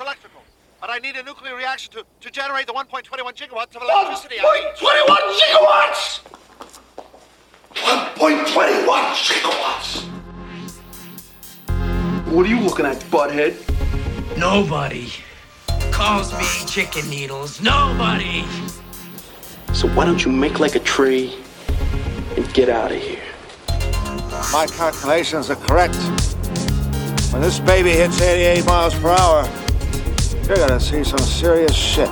It's electrical. But I need a nuclear reaction to, to generate the 1.21 gigawatts of electricity. I need. 1.21 gigawatts! 1.21 gigawatts! What are you looking at, butthead? Nobody calls me chicken needles. Nobody! So why don't you make like a tree and get out of here? My calculations are correct. When this baby hits 88 miles per hour, you're gonna see some serious shit.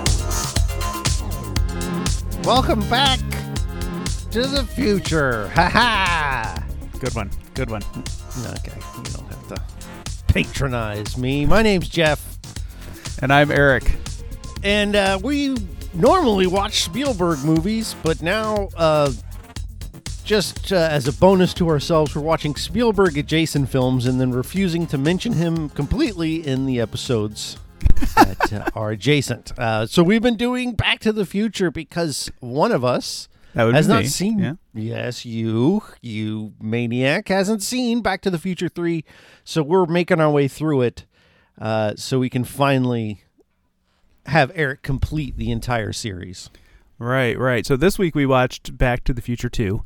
Welcome back to the future. Ha ha! Good one. Good one. Okay, you don't have to patronize me. My name's Jeff. And I'm Eric. And uh, we normally watch Spielberg movies, but now, uh, just uh, as a bonus to ourselves, we're watching Spielberg adjacent films and then refusing to mention him completely in the episodes that uh, are adjacent. Uh, so we've been doing Back to the Future because one of us has not me. seen. Yeah. Yes, you, you maniac, hasn't seen Back to the Future 3. So we're making our way through it uh, so we can finally have Eric complete the entire series. Right, right. So this week we watched Back to the Future 2.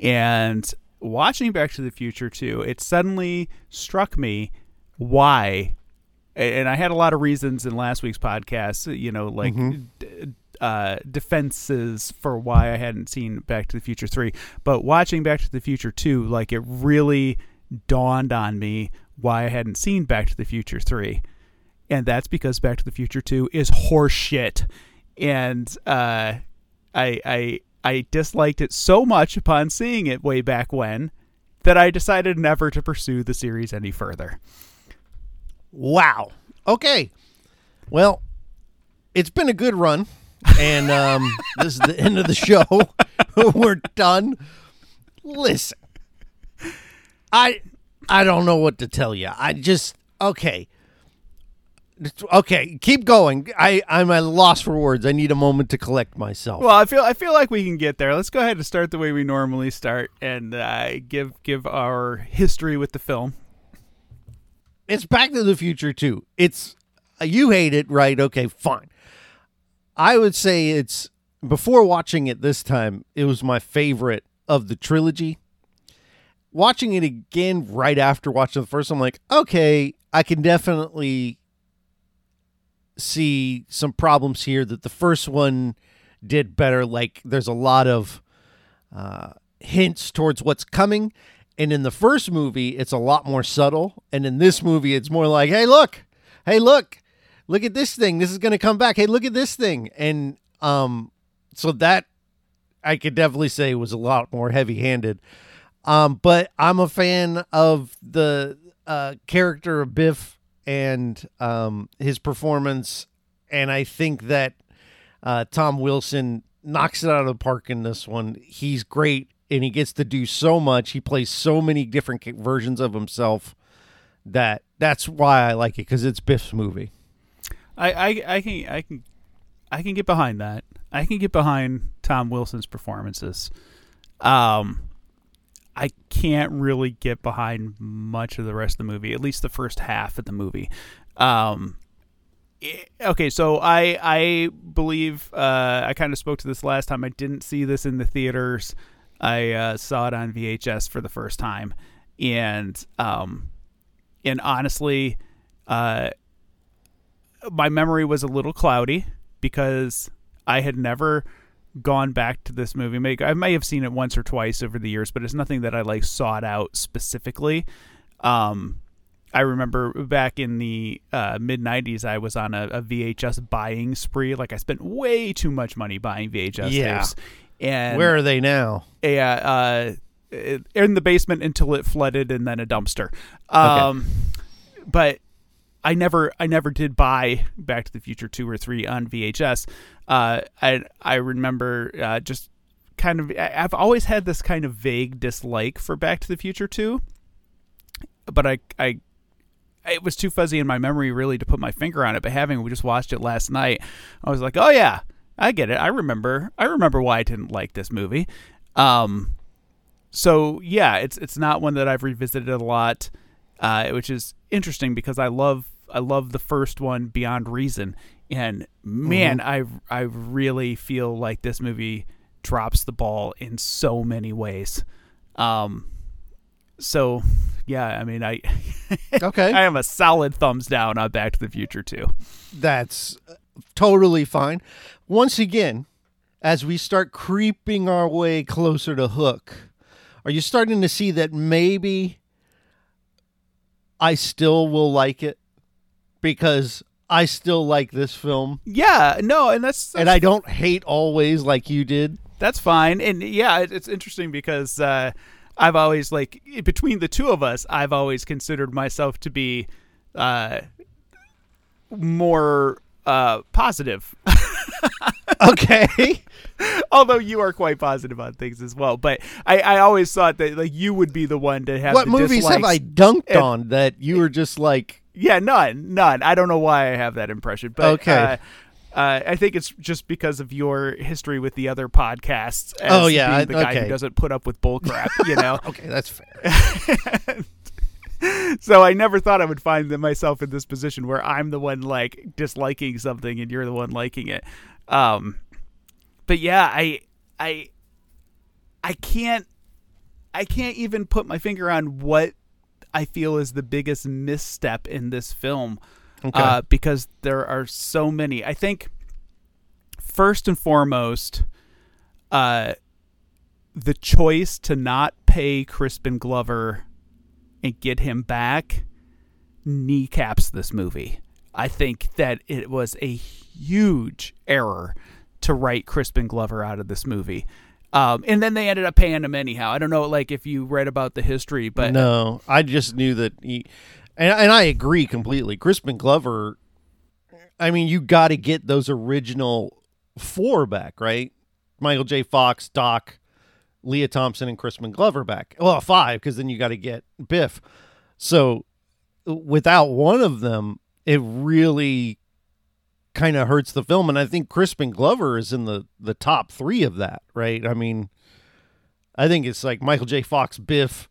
And watching Back to the Future 2, it suddenly struck me why. And I had a lot of reasons in last week's podcast, you know, like Mm-hmm. d- uh, defenses for why I hadn't seen Back to the Future 3. But watching Back to the Future 2, like it really dawned on me why I hadn't seen Back to the Future 3. And that's because Back to the Future 2 is horseshit. And uh, I, I, I disliked it so much upon seeing it way back when that I decided never to pursue the series any further. Wow. Okay. Well, it's been a good run. And um, this is the end of the show. We're done. Listen. I I don't know what to tell you. I just okay. Okay, keep going. I I'm at a loss for words. I need a moment to collect myself. Well, I feel I feel like we can get there. Let's go ahead and start the way we normally start and uh, give give our history with the film. It's Back to the Future too. It's you hate it, right? Okay, fine. I would say it's before watching it this time, it was my favorite of the trilogy. Watching it again right after watching the first, I'm like, okay, I can definitely see some problems here that the first one did better. Like, there's a lot of uh, hints towards what's coming. And in the first movie, it's a lot more subtle. And in this movie, it's more like, hey, look, hey, look, look at this thing. This is going to come back. Hey, look at this thing. And um, so that I could definitely say was a lot more heavy handed. Um, but I'm a fan of the uh, character of Biff and um, his performance. And I think that uh, Tom Wilson knocks it out of the park in this one. He's great and he gets to do so much. He plays so many different versions of himself that that's why I like it because it's Biff's movie. I, I I can I can I can get behind that. I can get behind Tom Wilson's performances. Um, I can't really get behind much of the rest of the movie, at least the first half of the movie. Um, okay, so I I believe uh, I kind of spoke to this last time. I didn't see this in the theaters. I uh, saw it on VHS for the first time, and um, and honestly, uh, my memory was a little cloudy because I had never gone back to this movie. I may have seen it once or twice over the years, but it's nothing that I like sought out specifically. Um, I remember back in the uh, mid '90s, I was on a, a, VHS buying spree. Like I spent way too much money buying VHS yeah. tapes. And where are they now? Yeah, uh, in the basement until it flooded, and then a dumpster. Um, okay. But I never, I never did buy Back to the Future two or three on VHS. Uh, I I remember uh, just kind of, I've always had this kind of vague dislike for Back to the Future two, but I I it was too fuzzy in my memory really to put my finger on it. But having we just watched it last night, I was like, oh yeah, I get it. I remember. I remember why I didn't like this movie. Um, so yeah, it's it's not one that I've revisited a lot, uh, which is interesting because I love I love the first one beyond reason, and man, I I really feel like this movie drops the ball in so many ways. Um, so yeah, I mean, I Okay. I am a solid thumbs down on Back to the Future too. That's totally fine. Once again, as we start creeping our way closer to Hook, are you starting to see that maybe I still will like it because I still like this film Yeah, no, and that's, and I don't hate always like you did? That's fine, and yeah, it's interesting because uh, I've always like between the two of us, I've always considered myself to be uh, more uh, positive, Okay. although you are quite positive on things as well. But I, I always thought that like you would be the one to have what movies have. I dunked and- on that you were just like, Yeah, none, none. I don't know why I have that impression, but Okay. Uh, uh, I think it's just because of your history with the other podcasts. As Oh, yeah, being the guy okay. who doesn't put up with bullcrap. You know, okay, that's fair. so I never thought I would find myself in this position where I'm the one like disliking something and you're the one liking it. Um, but yeah, I, I, I can't, I can't even put my finger on what I feel is the biggest misstep in this film, uh, because there are so many. I think first and foremost, uh, the choice to not pay Crispin Glover and get him back kneecaps this movie. I think that it was a huge error to write Crispin Glover out of this movie. Um, and then they ended up paying him anyhow. I don't know, like if you read about the history, but no, I just knew that he, and, and I agree completely. Crispin Glover, I mean, you got to get those original four back, right? Michael J. Fox, Doc, Lea Thompson, and Crispin Glover back. Well, five, because then you got to get Biff. So without one of them, it really kind of hurts the film. And I think Crispin Glover is in the, the top three of that, right? I mean, I think it's like Michael J. Fox, Biff,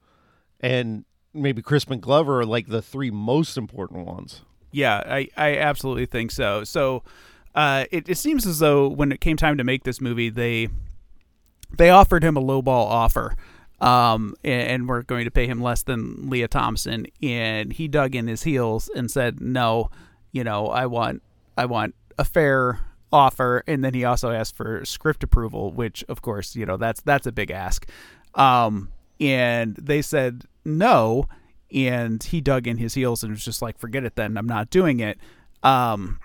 and maybe Crispin Glover are like the three most important ones. Yeah, I, I absolutely think so. So uh, it, it seems as though when it came time to make this movie, they they offered him a lowball offer, um, and, were going to pay him less than Lea Thompson, and he dug in his heels and said, "No, you know, I want I want a fair offer." And then he also asked for script approval, which, of course, you know that's that's a big ask. Um, and they said no, and he dug in his heels and was just like, "Forget it, then I'm not doing it." Um,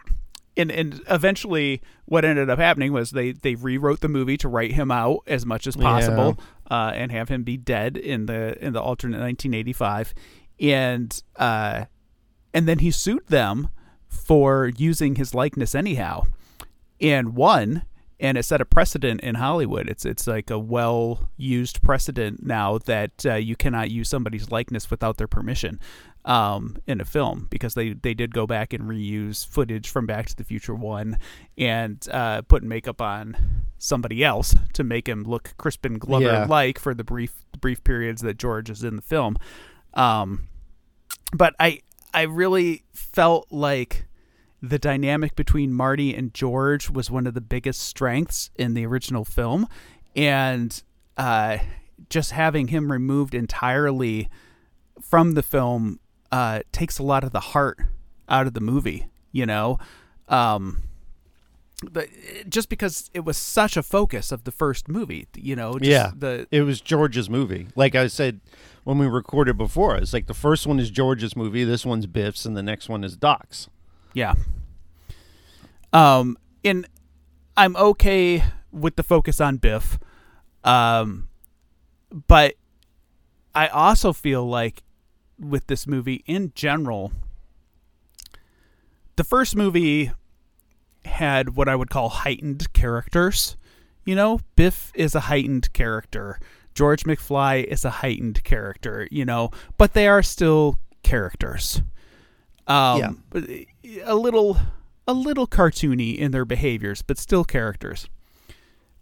and and eventually, what ended up happening was they they rewrote the movie to write him out as much as possible, uh, and have him be dead in the in the alternate 1985, and uh, and then he sued them for using his likeness anyhow, and won. And it set a precedent in Hollywood. It's it's like a well used precedent now that uh, you cannot use somebody's likeness without their permission um, in a film because they, they did go back and reuse footage from Back to the Future One and uh, put makeup on somebody else to make him look Crispin Glover Yeah. like for the brief brief periods that George is in the film. Um, but I I really felt like the dynamic between Marty and George was one of the biggest strengths in the original film, and uh, just having him removed entirely from the film uh, takes a lot of the heart out of the movie. You know, um, but just because it was such a focus of the first movie, you know, just yeah, the it was George's movie. Like I said when we recorded before, it's like the first one is George's movie, this one's Biff's, and the next one is Doc's. Yeah. Um, and I'm okay with the focus on Biff. Um, but I also feel like with this movie in general, the first movie had what I would call heightened characters. You know, Biff is a heightened character. George McFly is a heightened character, you know, but they are still characters. Um, Yeah. a little a little cartoony in their behaviors, but still characters.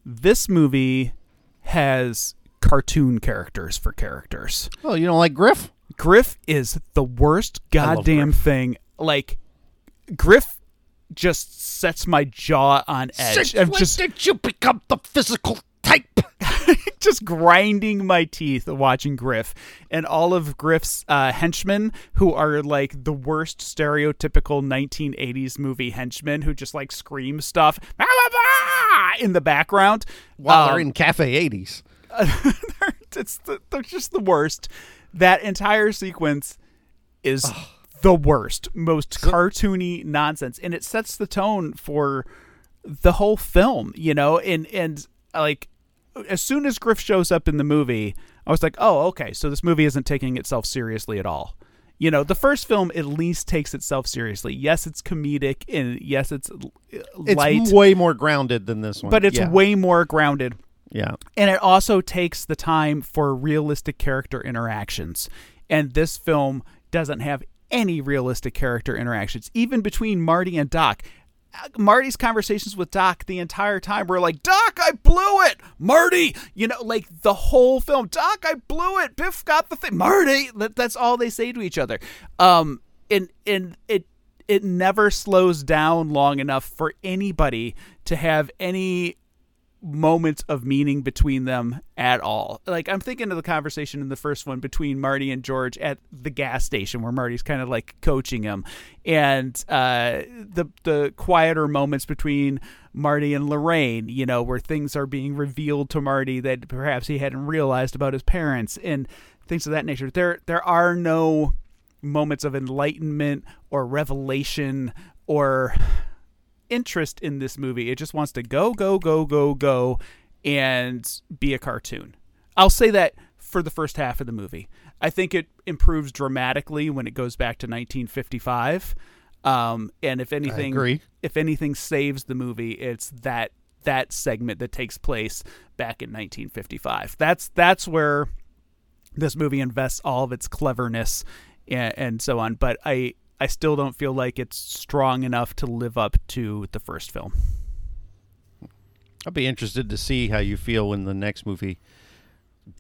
This movie has cartoon characters for characters. Oh, you don't like Griff? Griff is the worst goddamn thing. Like Griff just sets my jaw on edge. I'm just did you become the physical type? just grinding my teeth watching Griff and all of Griff's uh, henchmen, who are like the worst stereotypical 1980s movie henchmen who just like scream stuff "Bah, bah, bah," in the background. While Um, they're in Cafe 80s. they're, it's the, they're just the worst. That entire sequence is the worst, most cartoony nonsense, and it sets the tone for the whole film. You know, and and like as soon as Griff shows up in the movie, I was like, oh, okay, so this movie isn't taking itself seriously at all. You know, the first film at least takes itself seriously. Yes, it's comedic, and yes, it's uh, It's way more grounded than this one. but it's yeah. way more grounded Yeah. and it also takes the time for realistic character interactions. And this film doesn't have any realistic character interactions even between marty and doc. Uh, marty's conversations with doc the entire time were like doc i blew it! Marty! You know like the whole film doc i blew it! Biff got the thing! Marty! That, that's all they say to each other. Um and and it it never slows down long enough for anybody to have any moments of meaning between them at all. Like I'm thinking of the conversation in the first one between Marty and George at the gas station where Marty's kind of like coaching him and uh the the quieter moments between Marty and Lorraine, you know, where things are being revealed to Marty that perhaps he hadn't realized about his parents and things of that nature. There there are no moments of enlightenment or revelation or interest in this movie. It just wants to go, go, go, go, go, and be a cartoon. I'll say that for the first half of the movie. I think it improves dramatically when it goes back to 1955. Um, and if anything, if anything saves the movie, it's that that segment that takes place back in 1955. That's that's where this movie invests all of its cleverness and, and so on. But I I still don't feel like it's strong enough to live up to the first film. I'll be interested to see how you feel when the next movie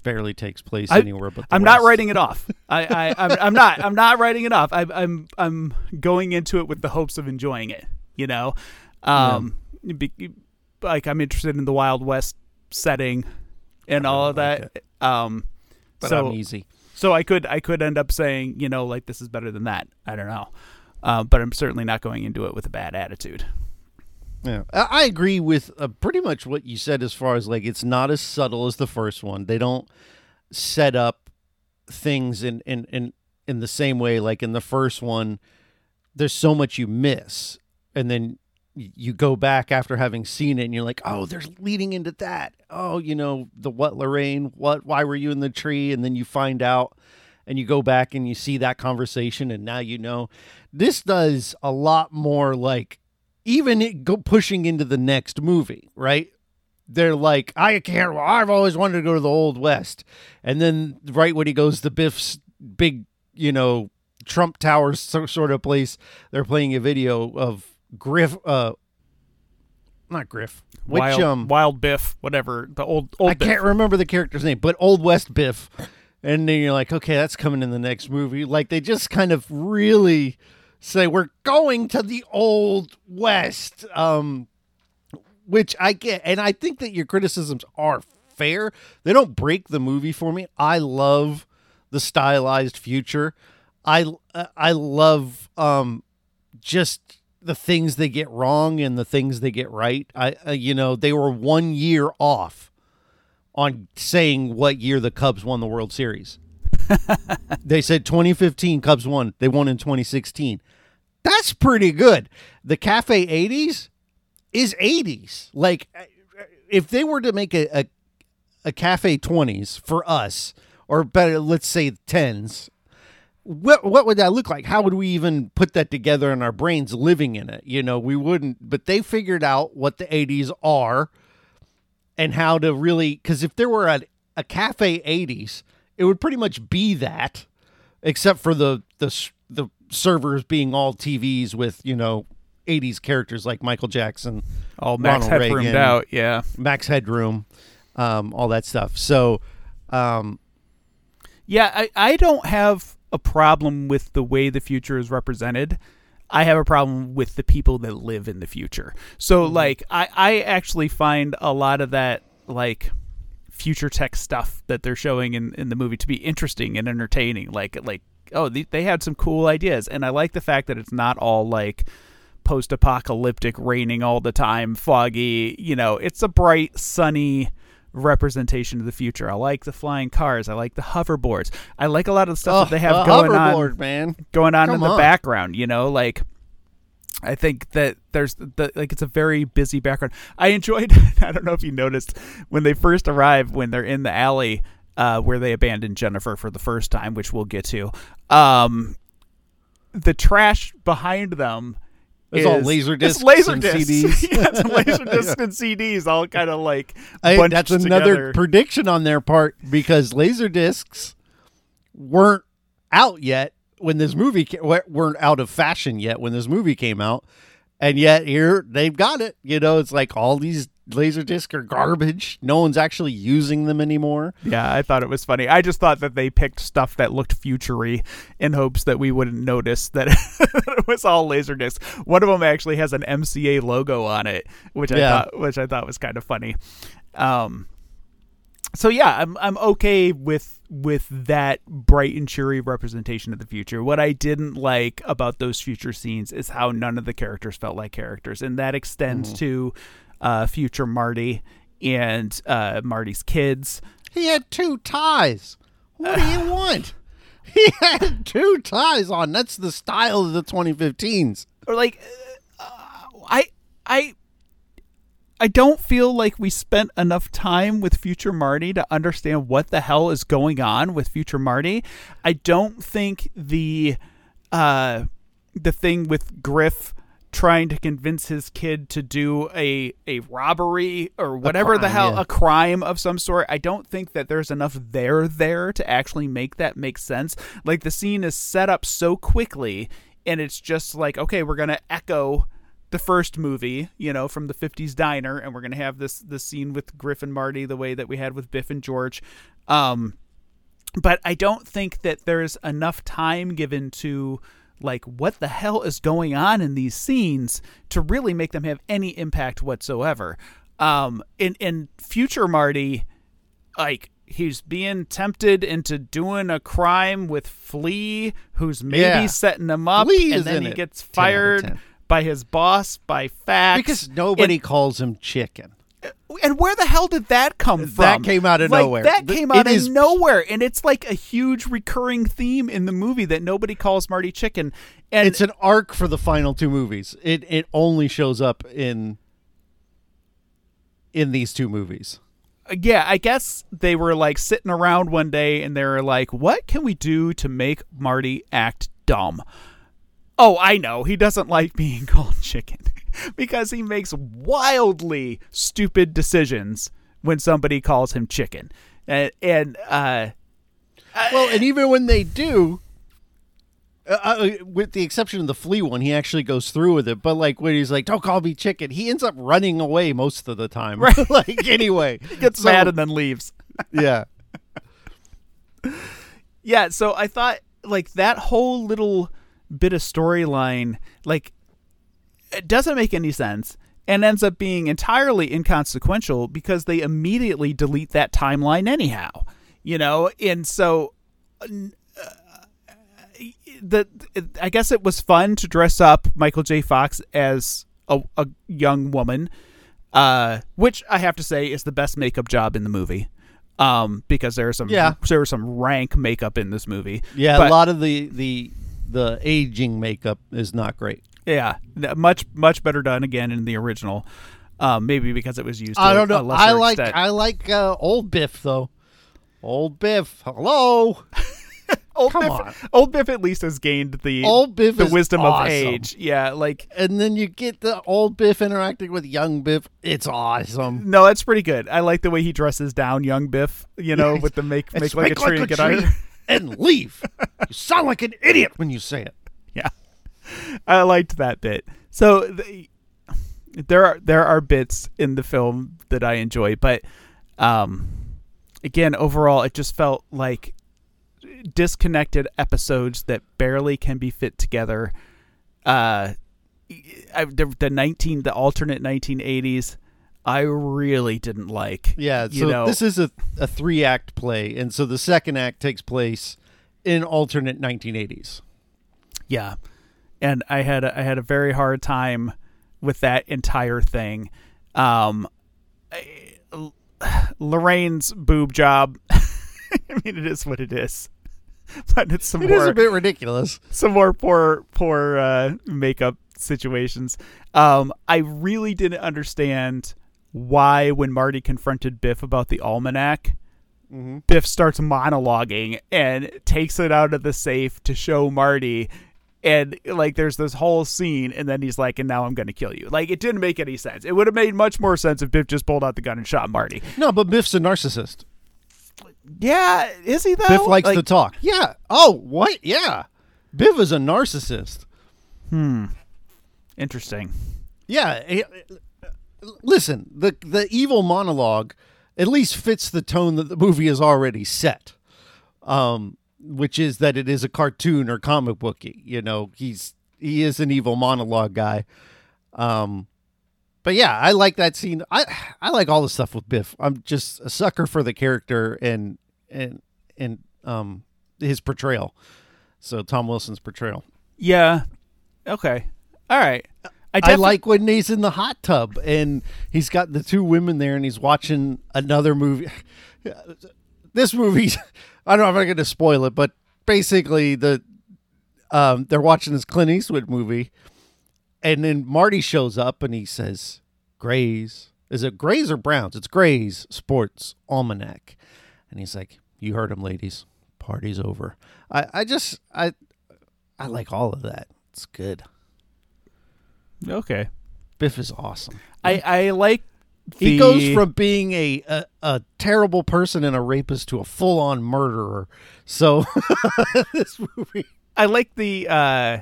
barely takes place I- anywhere but the I'm not writing it off. I, I I'm, I'm not I'm not writing it off. I, I'm I'm going into it with the hopes of enjoying it. You know, um, be, like I'm interested in the Wild West setting and all of like that. Um, but so I'm easy. So I could I could end up saying you know like this is better than that. I don't know, uh, but I'm certainly not going into it with a bad attitude. Yeah, I agree with uh, pretty much what you said as far as like it's not as subtle as the first one. They don't set up things in in in in the same way like in the first one. There's so much you miss, and then you go back after having seen it, and you're like, oh, there's leading into that. Oh, you know the what Lorraine, what? Why were you in the tree? And then you find out. And you go back and you see that conversation, and now you know. This does a lot more like even it go pushing into the next movie, right? They're like, I can't. I've always wanted to go to the Old West, and then right when he goes to Biff's big, you know, Trump Towers so, sort of place, they're playing a video of Griff, uh, not Griff, which Wild, um, Wild Biff, whatever the old old. I Biff. can't remember the character's name, but Old West Biff. And then you're like, okay, that's coming in the next movie. Like they just kind of really say we're going to the Old West, um, which I get, and I think that your criticisms are fair. They don't break the movie for me. I love the stylized future. I I love um, just the things they get wrong and the things they get right. I uh, you know they were one year off on saying what year the Cubs won the World Series. they said 2015 Cubs won. They won in 2016. That's pretty good. The Cafe 80s is 80s. Like uh, if they were to make a a, a Cafe 20s for us or better let's say 10s what what would that look like? How would we even put that together in our brains living in it? You know, we wouldn't. But they figured out what the '80s are and how to really. Because if there were a, a cafe '80s, it would pretty much be that, except for the the the servers being all TVs with you know '80s characters like Michael Jackson, all Max Ronald Headroomed Reagan. out. Yeah, Max Headroom, um, all that stuff. So. Um, yeah. I I don't have a problem with the way the future is represented. I have a problem with the people that live in the future. So mm-hmm. like I I actually find a lot of that like future tech stuff that they're showing in, in the movie to be interesting and entertaining. Like like oh they, they had some cool ideas, and I like the fact that it's not all like post apocalyptic, raining all the time, foggy. You know, it's a bright, sunny representation of the future. I like the flying cars. I like the hoverboards. I like a lot of the stuff that they have going on man. going on in the on. background. You know, like I think that there's the like it's a very busy background. I enjoyed. I don't know if you noticed when they first arrive when they're in the alley uh, where they abandoned Jennifer for the first time, which we'll get to. Um, the trash behind them. It's all laser it's discs laser and discs. CDs. yeah, it's laser discs and CDs, all kind of like I, that's another prediction on their part because laser discs weren't out yet when this movie ca- weren't out of fashion yet when this movie came out, and yet here they've got it. You know, it's like all these laser discs are garbage. No one's actually using them anymore. Yeah, I thought it was funny. I just thought that they picked stuff that looked futury in hopes that we wouldn't notice that it was all laser discs. One of them actually has an MCA logo on it, which I thought which I thought was kind of funny. Um so yeah, I'm I'm okay with with that bright and cheery representation of the future. What I didn't like about those future scenes is how none of the characters felt like characters, and that extends to uh, future Marty and uh, Marty's kids. He had two ties. What do you want? He had two ties on. That's the style of the 2015s. or like uh, I I I don't feel like we spent enough time with future Marty to understand what the hell is going on with future Marty. I don't think the uh the thing with Griff trying to convince his kid to do a a robbery or whatever the hell yeah. a crime of some sort. I don't think that there's enough there there to actually make that make sense. Like the scene is set up so quickly and it's just like okay, we're going to echo the first movie, you know, from the 50s diner and we're going to have this this scene with Griff and Marty the way that we had with Biff and George. Um but I don't think that there's enough time given to like what the hell is going on in these scenes to really make them have any impact whatsoever. Um, in in future Marty, like he's being tempted into doing a crime with Flea, who's maybe Yeah. setting him up, Flea and then he it. gets 10 out of fired 10. By his boss by fax Because nobody And- calls him chicken. and where the hell did that come from? That came out of Like, nowhere. That came out it of is- nowhere, and it's like a huge recurring theme in the movie that nobody calls Marty Chicken. And it's an arc for the final two movies. It it only shows up in in these two movies. Uh, yeah, I guess they were like sitting around one day and they were like, "What can we do to make Marty act dumb?" Oh, I know. He doesn't like being called chicken because he makes wildly stupid decisions when somebody calls him chicken. And, and uh Well, and even when they do, uh, uh, with the exception of the flea one, he actually goes through with it. But like when he's like, "Don't call me chicken," he ends up running away most of the time. Right. like anyway, he gets So- mad and then leaves. yeah. Yeah, so I thought like that whole little bit of storyline, like it doesn't make any sense and ends up being entirely inconsequential because they immediately delete that timeline anyhow. You know, and so uh, the I guess it was fun to dress up Michael J. Fox as a, a young woman, uh, which I have to say is the best makeup job in the movie. Um, because there's some Yeah. there was some rank makeup in this movie. Yeah, But- a lot of the the the aging makeup is not great. Yeah, much much better done again in the original. Um, maybe because it was used. I don't know. I like extent. I like uh, old Biff though. Old Biff, hello. old come Biff. on. Old Biff at least has gained the Old Biff the wisdom awesome. of age. Yeah, like And then you get the old Biff interacting with young Biff. It's awesome. no, that's pretty good. I like the way he dresses down young Biff. You know, with the make make It's like a tree and get out of tree here. and leave. you sound like an idiot when you say it. Yeah, I liked that bit. So the, there are there are bits in the film that I enjoy, but um, again, overall, it just felt like disconnected episodes that barely can be fit together. Uh, the, the nineteen the alternate nineteen eighties, I really didn't like. Yeah, you so know, this is a, a three act play, and so the second act takes place in alternate 1980s. Yeah, and I had a, I had a very hard time with that entire thing. Um, I- Lorraine's boob job. I mean, it is what it is, but it's some It more is a bit ridiculous. some more poor poor uh, makeup situations. Um, I really didn't understand why when Marty confronted Biff about the almanac. mm-hmm. Biff starts monologuing and takes it out of the safe to show Marty. And like, there's this whole scene, and then he's like, "And now I'm going to kill you." Like, it didn't make any sense. It would have made much more sense if Biff just pulled out the gun and shot Marty. No, but Biff's a narcissist. Yeah, is he though? Biff likes Like, to talk. Yeah. Oh, what? Yeah. Biff is a narcissist. Hmm. Interesting. Yeah. Listen, the the evil monologue at least fits the tone that the movie has already set. Um, which is that it is a cartoon or comic booky. You know, he's he is an evil monologue guy. Um, but yeah, I like that scene. I I like all the stuff with Biff. I'm just a sucker for the character and and and um his portrayal. So Tom Wilson's portrayal. Yeah. Okay. All right. I, I like when he's in the hot tub and he's got the two women there and he's watching another movie. This movie, I don't know if I'm going to spoil it, but basically the um, they're watching this Clint Eastwood movie, and then Marty shows up and he says, "Grays, is it Grays or Browns? It's Grays Sports Almanac," and he's like, "You heard him, ladies. Party's over." I, I just I I like all of that. It's good. Okay. Biff is awesome. I I like. He goes from being a, a a terrible person and a rapist to a full on murderer. So this movie, I like the uh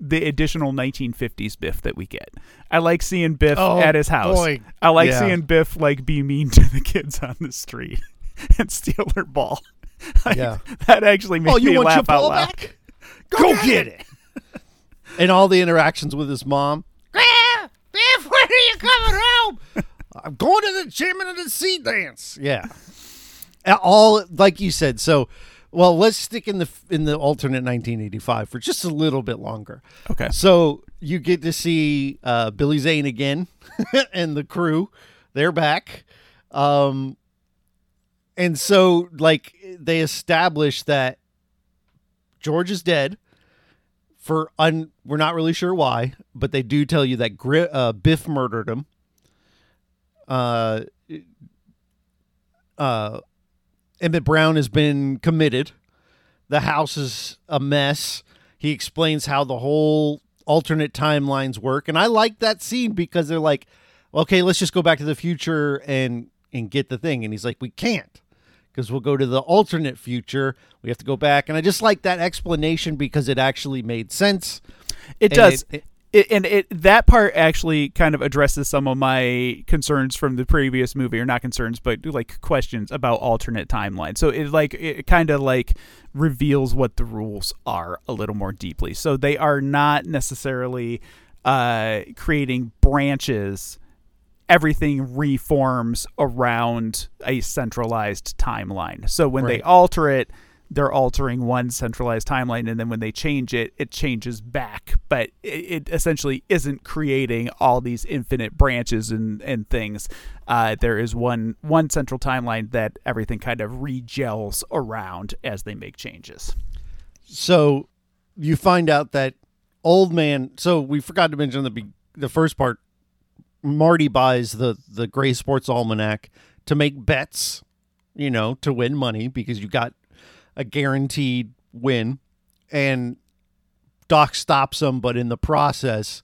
the additional 1950s Biff that we get. I like seeing Biff Oh, at his house. boy. I like Yeah. seeing Biff like be mean to the kids on the street and steal their ball. Like, Yeah. that actually makes oh, you me laugh out loud. back? Go, get it. and all the interactions with his mom. Grandma, Biff, when are you coming home? I'm going to the gym and to the sea dance. Yeah, all like you said. So, well, let's stick in the in the alternate 1985 for just a little bit longer. Okay. So you get to see uh, Billy Zane again and the crew. They're back. Um, and so, like, they establish that George is dead for un. We're not really sure why, but they do tell you that Gri- uh, Biff murdered him. Uh, uh, Emmett Brown has been committed. The house is a mess. He explains how the whole alternate timelines work, and I like that scene because they're like, "Okay, let's just go back to the future and and get the thing." And he's like, "We can't." Because we'll go to the alternate future. We have to go back. And I just like that explanation because it actually made sense. It And does. it- It, and it that part actually kind of addresses some of my concerns from the previous movie, or not concerns, but like questions about alternate timelines. So it like it kind of like reveals what the rules are a little more deeply. So they are not necessarily uh, creating branches. Everything reforms around a centralized timeline. So when they alter it, they're altering one centralized timeline and then when they change it it changes back but it, it essentially isn't creating all these infinite branches and, and things uh, there is one one central timeline that everything kind of regels around as they make changes So you find out that old man. So we forgot to mention the the first part. Marty buys the the Gray Sports Almanac to make bets, you know, to win money because you got a guaranteed win, and Doc stops him, but in the process,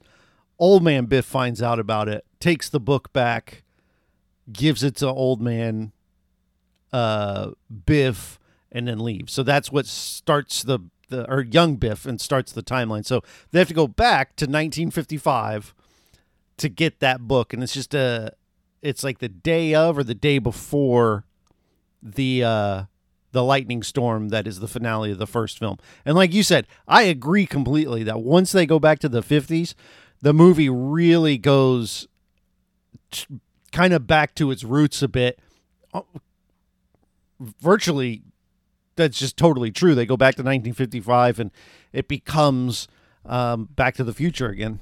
old man Biff finds out about it, takes the book back, gives it to old man uh, Biff, and then leaves. So that's what starts the the or young Biff and starts the timeline. So they have to go back to 1955 to get that book, and it's just a it's like the day of or the day before the uh the lightning storm that is the finale of the first film. And like you said, I agree completely that once they go back to the 50s, the movie really goes t- kind of back to its roots a bit. Uh, Virtually, that's just totally true. They go back to 1955 and it becomes um, Back to the Future again.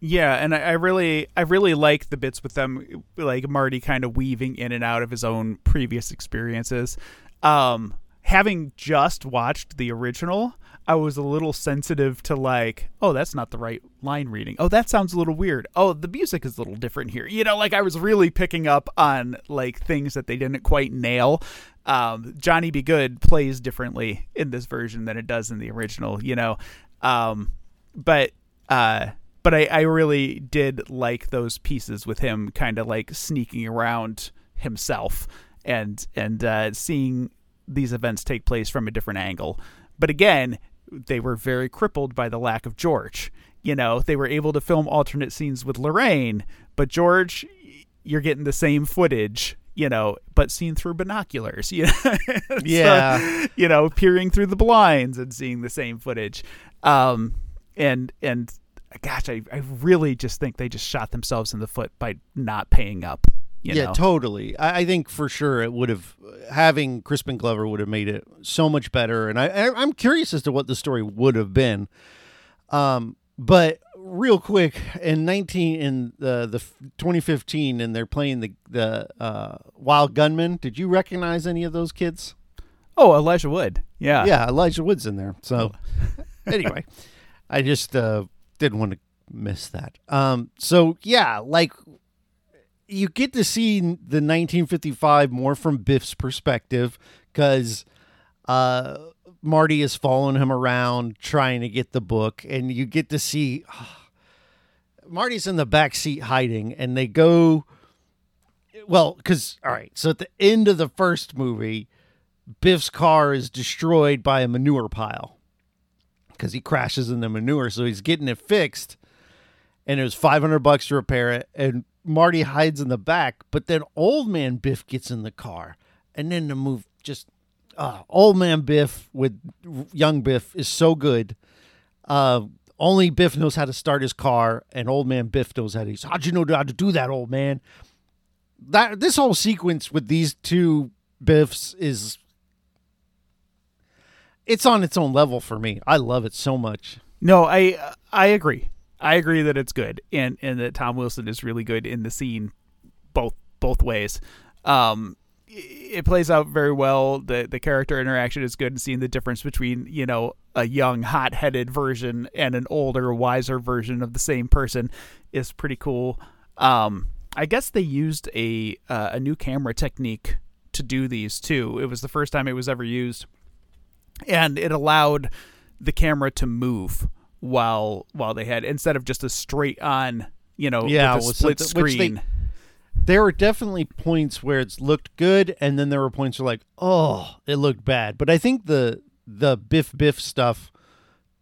Yeah, and I, I really, I really like the bits with them, like Marty kind of weaving in and out of his own previous experiences. Um, having just watched the original, I was a little sensitive to like, oh, that's not the right line reading. Oh, that sounds a little weird. Oh, the music is a little different here. You know, like I was really picking up on like things that they didn't quite nail. Um, Johnny B. Goode plays differently in this version than it does in the original. You know, um, but uh, but I, I really did like those pieces with him kind of like sneaking around himself and and uh, seeing these events take place from a different angle. But again, they were very crippled by the lack of George. You know, they were able to film alternate scenes with Lorraine, but George, you're getting the same footage, you know, but seen through binoculars. You know? So, Yeah. you know, peering through the blinds and seeing the same footage. Um, and and gosh, I, I really just think they just shot themselves in the foot by not paying up. You yeah, know? totally. I, I think for sure it would have having Crispin Glover would have made it so much better, and I, I I'm curious as to what the story would have been. Um, but real quick, in 19 in the the 2015, and they're playing the the uh, Wild Gunman. Did you recognize any of those kids? Oh, Elijah Wood. Yeah. Yeah, Elijah Wood's in there. So anyway, I just uh, didn't want to miss that. Um, so yeah, like you get to see the 1955 more from Biff's perspective because uh, Marty is following him around trying to get the book, and you get to see Marty's in the back seat hiding, and they go. Well, because all right, so at the end of the first movie, Biff's car is destroyed by a manure pile because he crashes in the manure, so he's getting it fixed, and it was five hundred bucks to repair it, and Marty hides in the back, but then old man Biff gets in the car, and then the move just uh, old man Biff with young Biff is so good. Uh, only Biff knows how to start his car, and old man Biff knows how to. How'd you know how to do that, old man? That this whole sequence with these two Biffs is it's on its own level for me. I love it so much. No, I I agree. I agree that it's good, and and that Tom Wilson is really good in the scene, both both ways. Um, it plays out very well. the The character interaction is good, and seeing the difference between you know a young, hot headed version and an older, wiser version of the same person is pretty cool. Um, I guess they used a uh, a new camera technique to do these too. It was the first time it was ever used, and it allowed the camera to move while while they had instead of just a straight on you know Yeah, with a split which they- screen. There were definitely points where it's looked good, and then there were points where like, oh, it looked bad. But I think the the Biff Biff stuff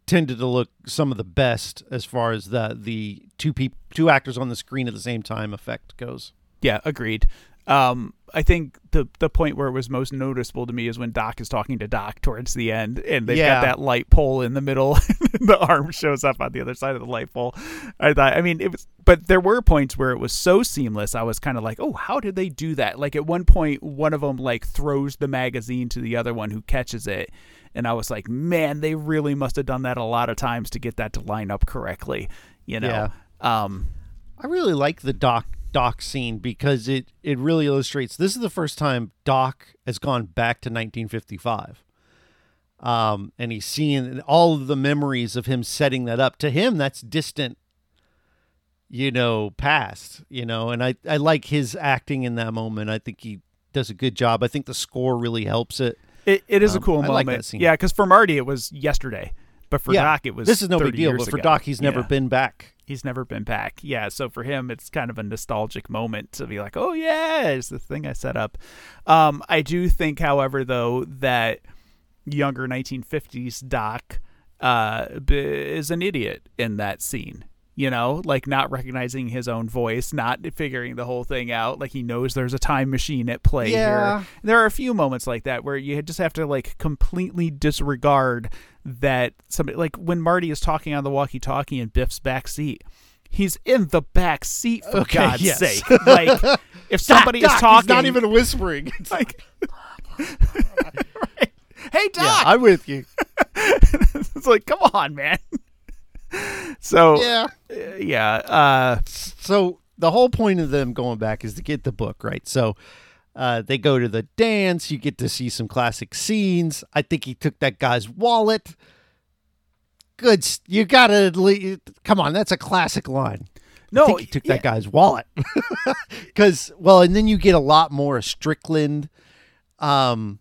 tended to look some of the best as far as the the two people two actors on the screen at the same time effect goes. Yeah, agreed. Um, I think the the point where it was most noticeable to me is when Doc is talking to Doc towards the end, and they've Yeah. got that light pole in the middle. the arm shows up on the other side of the light pole. I thought, I mean, it was, but there were points where it was so seamless. I was kind of like, oh, how did they do that? Like at one point, one of them like throws the magazine to the other one who catches it, and I was like, man, they really must have done that a lot of times to get that to line up correctly. You know. Um, I really like the Doc Doc scene because it it really illustrates this is the first time Doc has gone back to 1955. Um, and he's seeing all of the memories of him setting that up. To him, that's distant, you know, past, you know, and I, I like his acting in that moment. I think he does a good job. I think the score really helps it. It, it is Um, a cool I like moment. scene. Yeah, because for Marty it was yesterday, but for yeah, Doc it was. this is no big deal, but for ago. Doc, he's never Yeah. been back. He's never been back. Yeah, so for him it's kind of a nostalgic moment to be like, oh yeah, it's the thing I set up. Um, I do think, however, though that younger 1950s Doc uh, is an idiot in that scene. You know, like not recognizing his own voice, not figuring the whole thing out. Like he knows there's a time machine at play Yeah. here. There are a few moments like that where you just have to like completely disregard that somebody like when Marty is talking on the walkie-talkie in Biff's back seat. He's in the back seat for Okay, God's yes. sake. Like if somebody Doc, is talking, he's not even whispering. It's like, Right. Hey Doc, yeah, I'm with you. it's like, come on, man. so Yeah. uh, yeah, uh, so the whole point of them going back is to get the book right. So uh, they go to the dance. You get to see some classic scenes. I think he took that guy's wallet. Good. s- You gotta le- come on. That's a classic line. no, I think he took yeah, that guy's wallet. Because well, and then you get a lot more Strickland. Um,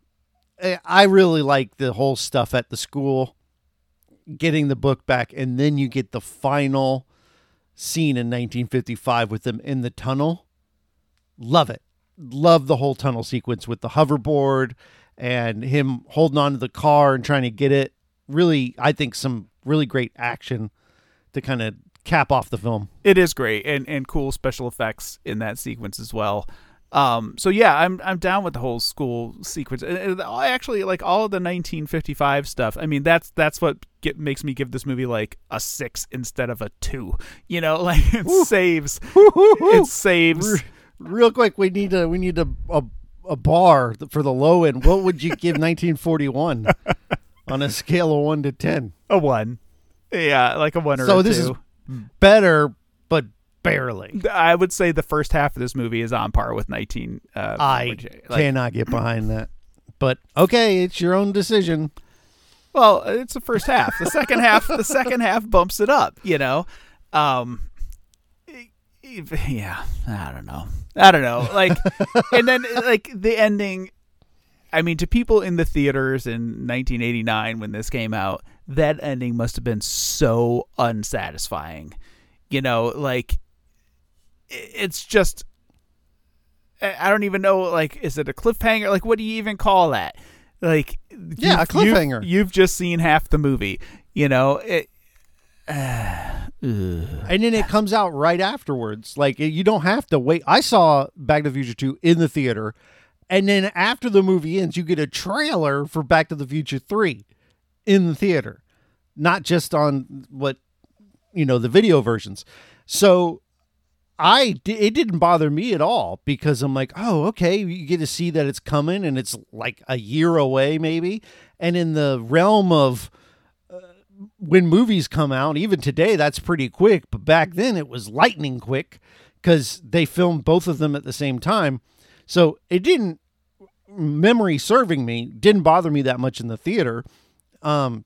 I I really like the whole stuff at the school, getting the book back, and then you get the final scene in 1955 with them in the tunnel. Love it. Love the whole tunnel sequence with the hoverboard and him holding on to the car and trying to get it. Really, I think some really great action to kind of cap off the film. it is great and and cool special effects in that sequence as well. Um, so yeah, I'm I'm down with the whole school sequence. And- and I actually like all of the 1955 stuff. I mean, that's that's what get, makes me give this movie like a six instead of a two. You know, like it saves it saves. Real quick, we need to we need a a, a bar for the low end. What would you give 1941 on a scale of one to ten? a one. Yeah, like a one or So this two. is better, but barely. I would say the first half of this movie is on par with 19. Uh, I like- cannot get behind that. But okay, it's your own decision. Well, it's the first half. The second half, the second half bumps it up. You know, um, yeah. I don't know. I don't know. Like, and then like the ending. I mean, to people in the theaters in 1989 when this came out, that ending must have been so unsatisfying. You know, like i- it's just I don't even know like is it a cliffhanger? Like what do you even call that? Like Yeah, a you've- you've- cliffhanger. You've, just seen half the movie. You know, it And then it comes out right afterwards. Like you don't have to wait. I saw Back to the Future 2 in the theater. And then after the movie ends, you get a trailer for Back to the Future 3 in the theater. Not just on what you know, the video versions. So I it didn't bother me at all because I'm like, oh, okay, you get to see that it's coming and it's like a year away maybe. And in the realm of uh, when movies come out, even today, that's pretty quick. But back then, it was lightning quick because they filmed both of them at the same time. So it didn't memory serving me didn't bother me that much in the theater, um,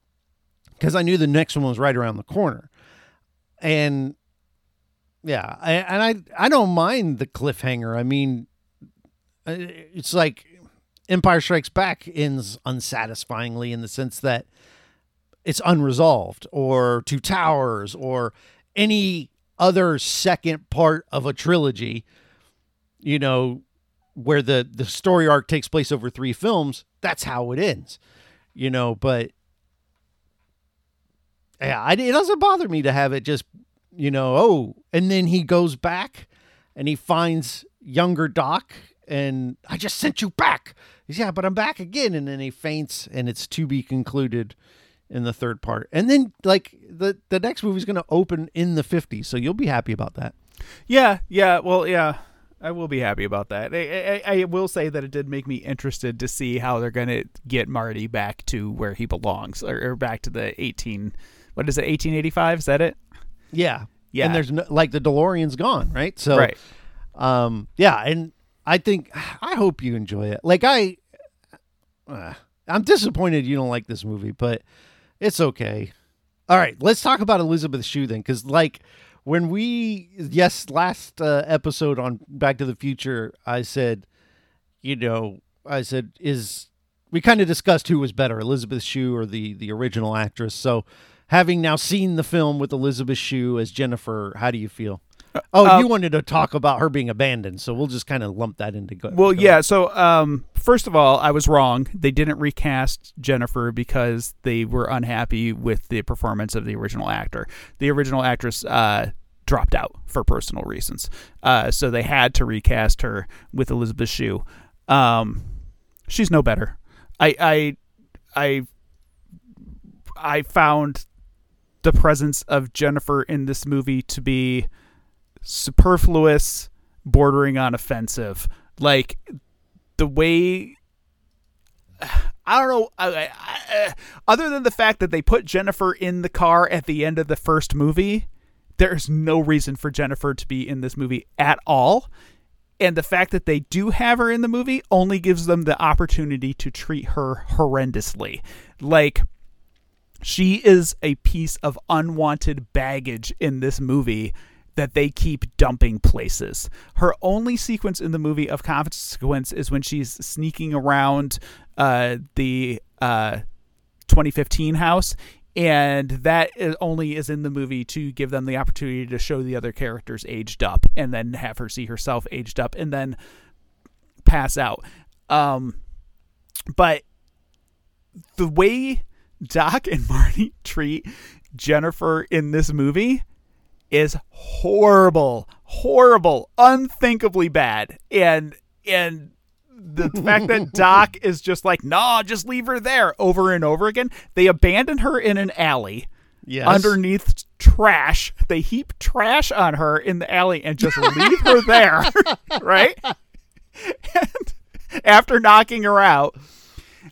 because I knew the next one was right around the corner, and yeah, I, and I I don't mind the cliffhanger. I mean, uh, it's like Empire Strikes Back ends unsatisfyingly in the sense that it's unresolved, or Two Towers, or any other second part of a trilogy. You know, where the the story arc takes place over three films. That's how it ends. You know, but yeah, I, it doesn't bother me to have it just, you know, oh, and then he goes back and he finds younger Doc, and I just sent you back. He's yeah, but I'm back again, and then he faints, and it's to be concluded in the third part. And then like the the next movie's to open in the 50s, so you'll be happy about that. Yeah, yeah. Well, yeah. I will be happy about that. I, I, I will say that it did make me interested to see how they're going to get Marty back to where he belongs, or, or back to the eighteen. What is it? Eighteen eighty five? Is that it? Yeah. Yeah. And there's no, like the DeLorean's gone, right? So right. um yeah, and I think I hope you enjoy it. Like I uh, I'm disappointed you don't like this movie, but it's okay. All right, let's talk about Elizabeth Shue then cuz like when we yes, last uh, episode on Back to the Future, I said you know, I said is we kind of discussed who was better, Elizabeth Shue or the the original actress. So having now seen the film with Elizabeth Shue as Jennifer, how do you feel? Oh, uh, you wanted to talk about her being abandoned, so we'll just kind of lump that into go. Well, go. yeah. So, um, first of all, I was wrong. They didn't recast Jennifer because they were unhappy with the performance of the original actor. The original actress, uh, dropped out for personal reasons. Uh, so they had to recast her with Elizabeth Shue. Um, she's no better. I I I I found the presence of Jennifer in this movie to be superfluous, bordering on offensive. Like the way I don't know. I, I, I, uh, other than the fact that they put Jennifer in the car at the end of the first movie, there's no reason for Jennifer to be in this movie at all. And the fact that they do have her in the movie only gives them the opportunity to treat her horrendously. Like, she is a piece of unwanted baggage in this movie that they keep dumping places. Her only sequence in the movie of consequence is when she's sneaking around uh, the uh, 2015 house. And that is only is in the movie to give them the opportunity to show the other characters aged up and then have her see herself aged up and then pass out. Um, but the way Doc and Marty treat Jennifer in this movie is horrible, horrible, unthinkably bad. And and the fact that Doc is just like, nah, just leave her there over and over again. They abandon her in an alley Yes. underneath trash. They heap trash on her in the alley and just leave her there, right? And after knocking her out,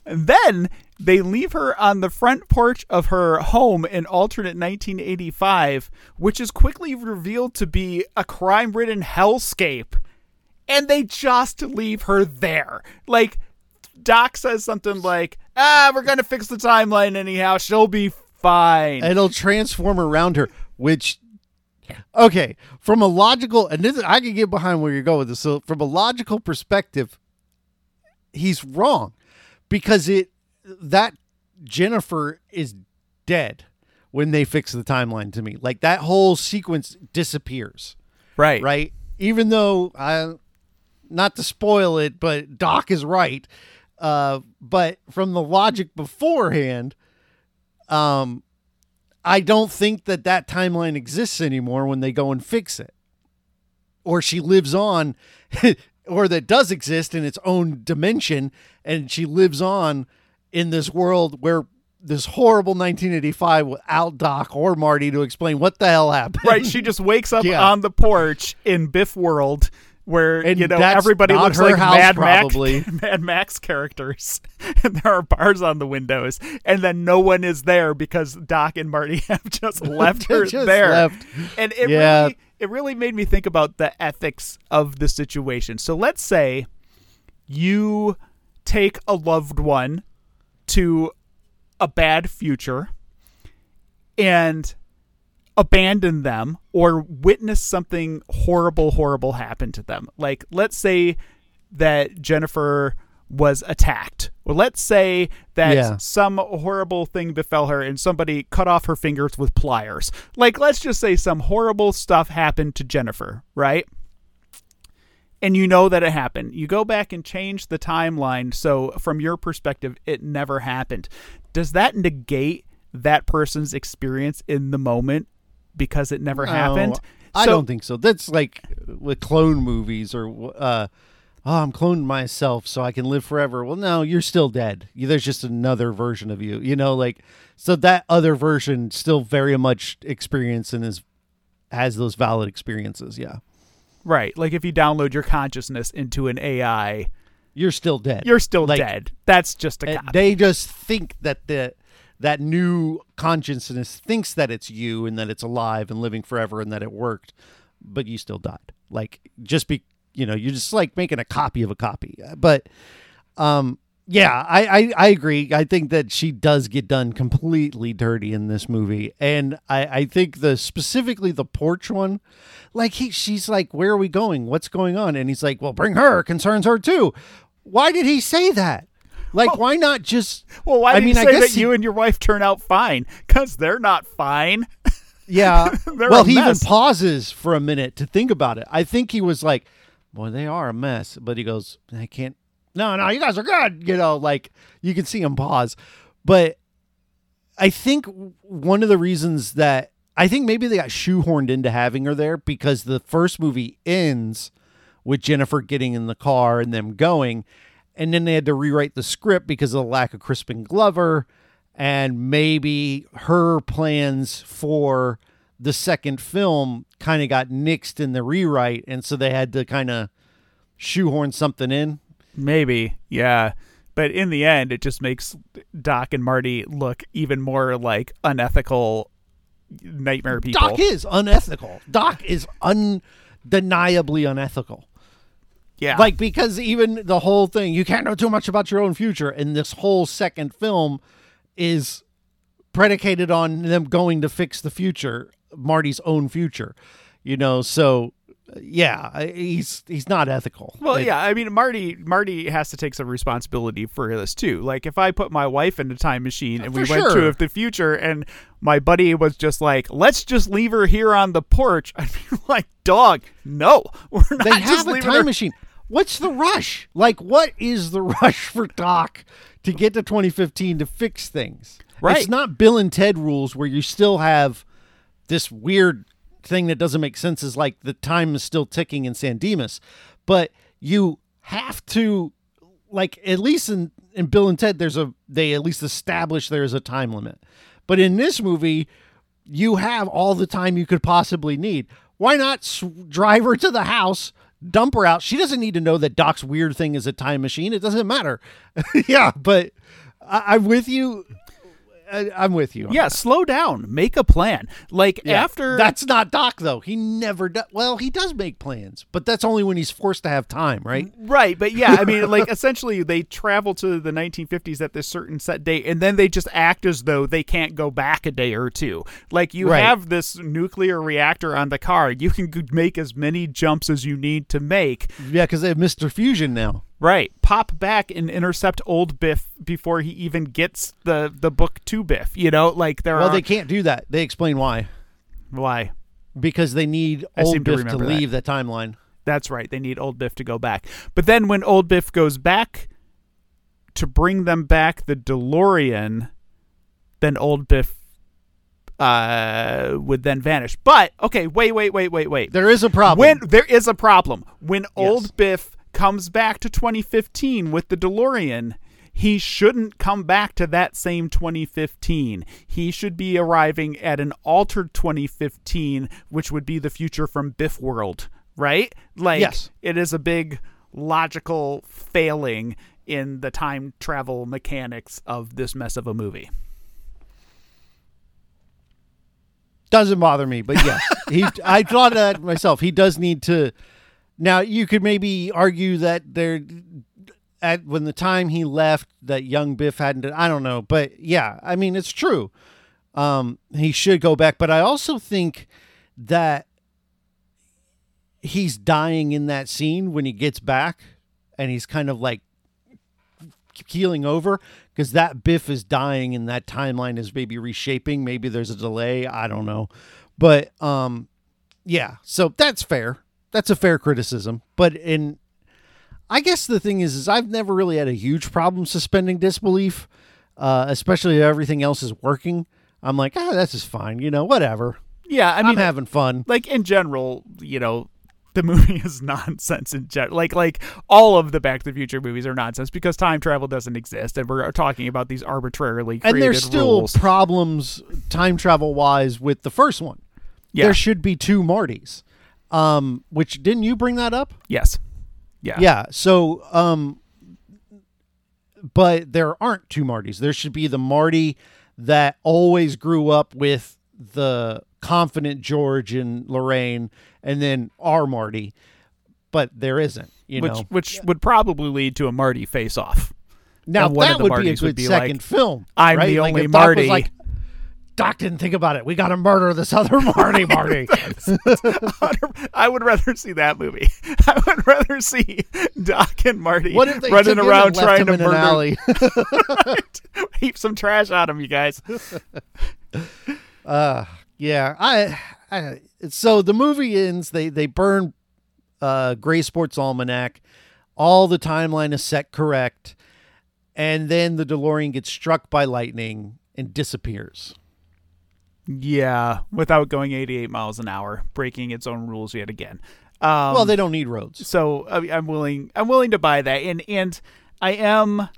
and then they leave her on the front porch of her home in alternate 1985, which is quickly revealed to be a crime ridden hellscape. And they just leave her there. Like, Doc says something like, ah, we're going to fix the timeline anyhow. She'll be fine. It'll transform around her, which okay, from a logical and this I can get behind where you're going with this. So from a logical perspective, he's wrong. Because it that Jennifer is dead when they fix the timeline to me. Like that whole sequence disappears. right. Right? Even though I not to spoil it, but Doc is right. Uh, but from the logic beforehand, um, I don't think that that timeline exists anymore when they go and fix it, or she lives on, or that does exist in its own dimension, and she lives on in this world where this horrible 1985 without Doc or Marty to explain what the hell happened. right. She just wakes up Yeah. on the porch in Biff World where And you know everybody looks like house, Mad probably. Max, Mad Max characters, and there are bars on the windows, and then no one is there because Doc and Marty have just left her Just there, left. and it Yeah. really it really made me think about the ethics of the situation. So let's say you take a loved one to a bad future and abandon them or witness something horrible horrible happen to them. Like let's say that jennifer was attacked. Or let's say that Yeah. some horrible thing befell her and somebody cut off her fingers with pliers. Like let's just say some horrible stuff happened to jennifer right and you know that it happened. You go back and change the timeline so from your perspective it never happened. Does that negate that person's experience in the moment because it never happened? No, I So- don't think so. That's like with clone movies or uh oh, I'm cloning myself so I can live forever. Well, no, you're still dead. There's just another version of you. You know, like so that other version still very much experience and is has those valid experiences. Yeah. Right. Like if you download your consciousness into an AI, You're still dead. you're still Like, dead. That's just a uh, copy. They just think that the that new consciousness thinks that it's you and that it's alive and living forever and that it worked, but you still died. Like just be you know, you're just like making a copy of a copy. But um yeah, I, I, I agree. I think that she does get done completely dirty in this movie. And I, I think the specifically the porch one, like he she's like, Where are we going? What's going on? And he's like, Well, bring her, concerns her too. Why did he say that? Like, why not just well, why I did mean, I guess that he- you and your wife turn out fine? Because they're not fine. Yeah. Well, he even pauses for a minute to think about it. I think he was like, "Boy, they are a mess," but he goes, "I can't." No, no, you guys are good. You know, like you can see him pause, but I think one of the reasons that I think maybe they got shoehorned into having her there because the first movie ends with Jennifer getting in the car and them going, and then they had to rewrite the script because of the lack of Crispin Glover, and maybe her plans for the second film kind of got nixed in the rewrite, and so they had to kind of shoehorn something in. Maybe, yeah. But in the end, it just makes Doc and Marty look even more like unethical nightmare people. Doc is unethical. Doc is undeniably unethical. yeah, Like because even the whole thing, you can't know too much about your own future, and this whole second film is predicated on them going to fix the future, Marty's own future. You know, so yeah, he's he's not ethical. Well, It- yeah, I mean Marty Marty has to take some responsibility for this too. Like if I put my wife in a time machine and we For went sure. to the future and my buddy was just like, "Let's just leave her here on the porch." I'd be like, "Dog, no. We're not they have a time her machine. What's the rush? Like, what is the rush for Doc to get to 2015 to fix things? Right. It's not Bill and Ted rules where you still have this weird thing that doesn't make sense is like the time is still ticking in San Dimas, but you have to like at least in in Bill and Ted there's a they at least establish there is a time limit. But in this movie you have all the time you could possibly need. Why not drive her to the house, dump her out? She doesn't need to know that Doc's weird thing is a time machine. It doesn't matter. yeah, but I, I'm with you. I, I'm with you. Yeah, slow down. Make a plan. Like yeah. after that's not Doc though. He never does. Well, he does make plans, but that's only when he's forced to have time, right? Mm, right, but yeah, I mean, like essentially, they travel to the 1950s at this certain set date, and then they just act as though they can't go back a day or two. Like you Right. have this nuclear reactor on the car, you can make as many jumps as you need to make. Yeah, because they have Mr. Fusion now. Right, pop back and intercept old Biff before he even gets the the book to Biff. You know, like there Well, are they can't do that. They explain why. why. Because they need I old to Biff to, that. leave the timeline. That's right. They need Old Biff to go back. But then when Old Biff goes back to bring them back the DeLorean, then Old Biff uh, would then vanish. But okay, wait, wait, wait, wait, wait. There is a problem. When there is a problem. When Old Biff comes back to 2015 with the DeLorean, he shouldn't come back to that same 2015. He should be arriving at an altered 2015, which would be the future from Biff World, right? Like Yes. it is a big logical failing in the time travel mechanics of this mess of a movie. doesn't bother me, but yes, he. I thought that myself. He does need to. Now you could maybe argue that there, at when the time he left, that young Biff hadn't. I don't know, but yeah, I mean it's true. Um, he should go back, but I also think that he's dying in that scene when he gets back, and he's kind of like keeling over because that Biff is dying and that timeline is maybe reshaping. Maybe there's a delay. I don't know. But um yeah, so that's fair. That's a fair criticism. But in I guess the thing is is I've never really had a huge problem suspending disbelief, uh, especially if everything else is working. I'm like, ah, that's just fine, you know, whatever. Yeah, I mean, am having fun. like in general, you know, the movie is nonsense in general. Like like all of the Back to the Future movies are nonsense because time travel doesn't exist, and we're talking about these arbitrarily created And there's still rules. problems time travel wise with the first one. Yeah. There should be two Martys. Um, which didn't you bring that up? yes, yeah, Yeah. So, um, but there aren't two Martys. There should be the Marty that always grew up with the confident George and Lorraine, and then our Marty. But there isn't. You which know. which would probably lead to a Marty face off. Now and that of the would be a good be second like, film. "I'm right? the only if Doc was Marty." like, Doc didn't think about it. We got to murder this other Marty. Marty. I would rather see that movie. I would rather see Doc and Marty what if they running around trying to murder, alley? heap some trash on him, you guys. Yeah, I, I so the movie ends. They they burn uh, Gray Sports Almanac. All the timeline is set correct, and then the DeLorean gets struck by lightning and disappears. Yeah, without going 88 miles an hour, breaking its own rules yet again. Um, well, they don't need roads. so I, I'm willing. I'm willing to buy that, and and I am.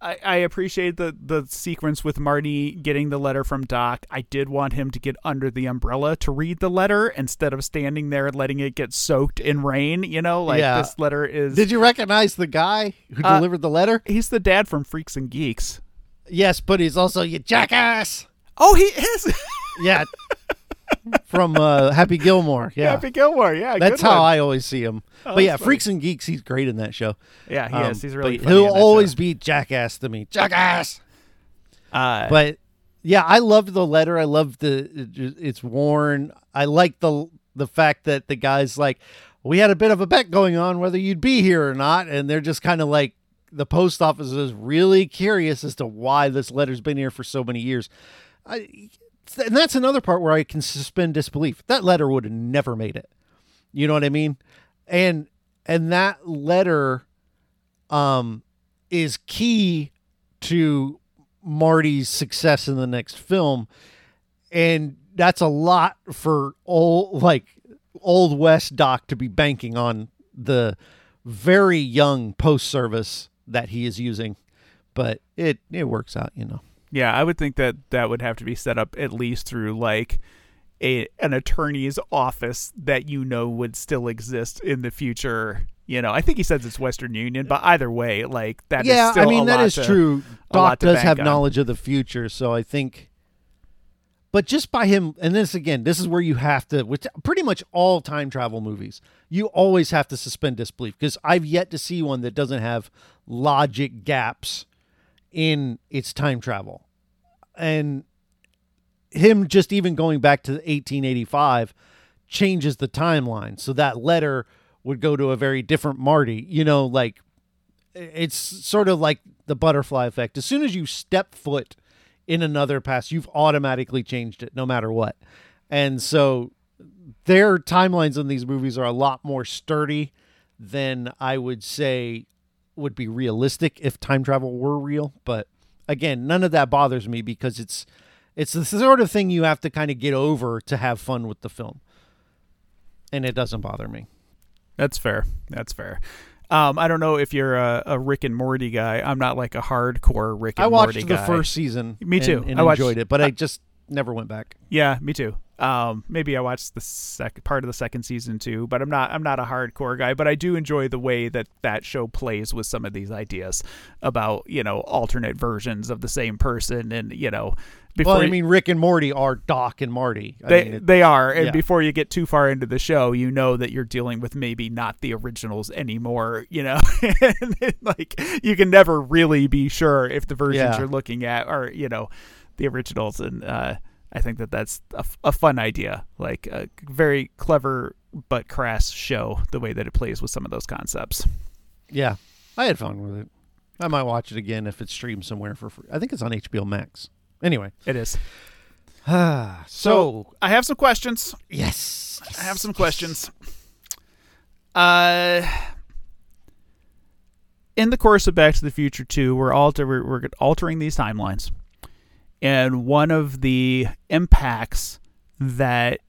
I, I appreciate the the sequence with Marty getting the letter from Doc. I did want him to get under the umbrella to read the letter instead of standing there and letting it get soaked in rain. You know, like Yeah. this letter is. Did you recognize the guy who Uh, delivered the letter? He's the dad from Freaks and Geeks. Yes, but he's also you jackass. Oh, he is. Yeah. From uh, Happy Gilmore. Yeah. Happy Gilmore. Yeah, That's how. I always see him. but yeah, funny. Freaks and Geeks, he's great in that show. Yeah, he Um, is. He's really. funny he'll always show. be jackass to me. Jackass. Uh, But yeah, I loved the letter. I loved the it's worn. I like the the fact that the guy's like, we had a bit of a bet going on whether you'd be here or not, and they're just kind of like the post office is really curious as to why this letter's been here for so many years. I, and that's another part where I can suspend disbelief. That letter would have never made it. You know what I mean? And and that letter um is key to Marty's success in the next film. And that's a lot for old like old west doc to be banking on the very young post service that he is using. But it it works out, you know. Yeah, I would think that that would have to be set up at least through like a an attorney's office that you know would still exist in the future. You know, I think he says it's Western Union, but either way, like that is yeah, still I mean that to- true. Doc does have on. knowledge of the future, so I think. But just by him, and this again, this is where you have to, with pretty much all time travel movies, you always have to suspend disbelief because I've yet to see one that doesn't have logic gaps in its time travel, and him just even going back to 1885 changes the timeline, so that letter would go to a very different Marty. You know, like it's sort of like the butterfly effect. As soon as you step foot in another past, you've automatically changed it, no matter what. And so their timelines in these movies are a lot more sturdy than I would say would be realistic if time travel were real. But again, none of that bothers me because it's it's the sort of thing you have to kind of get over to have fun with the film. And it doesn't bother me. That's fair. That's fair. Um, I don't know if you're a, a Rick and Morty guy. I'm not like a hardcore Rick and Morty. I watched Morty the guy. first season. Me too. And, and I watched- enjoyed it, but I just never went back. Yeah, me too. Um, maybe I watched the second part of the second season too, but I'm not. I'm not a hardcore guy, but I do enjoy the way that that show plays with some of these ideas about you know alternate versions of the same person, and you know before Well, I mean, Rick and Morty are Doc and Marty. I they mean, it- they are, and yeah. before you get too far into the show, you know that you're dealing with maybe not the originals anymore. You know, like you can never really be sure if the versions Yeah. you're looking at are you know the originals, and uh, I think that that's a, f- a fun idea, like a very clever but crass show. The way that it plays with some of those concepts. yeah, I had fun with it. I might watch it again if it's streamed somewhere for free. I think it's on HBO Max. Anyway, It is. so, So I have some questions. yes, I have some questions. Uh, in the course of Back to the Future 2, we're alter we're, we're altering these timelines, and one of the impacts that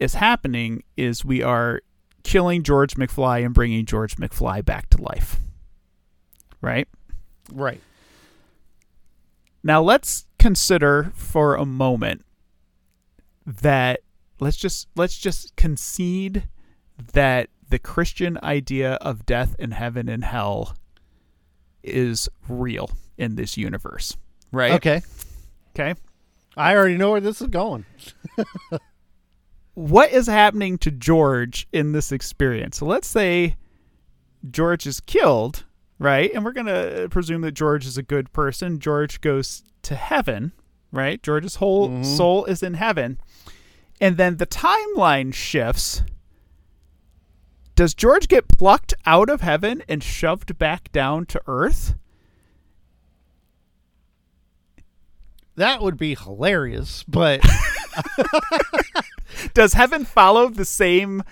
is happening is we are killing George McFly and bringing George McFly back to life. Right right. now, let's consider for a moment that let's just let's just concede that the Christian idea of death and heaven and hell is real in this universe, right? Okay, Okay. I already know where this is going. What is happening to George in this experience? So let's say George is killed, right? And we're going to presume that George is a good person. George goes to heaven, right? George's whole mm-hmm. soul is in heaven. And then the timeline shifts. Does George get plucked out of heaven and shoved back down to earth? That would be hilarious, but Does heaven follow the same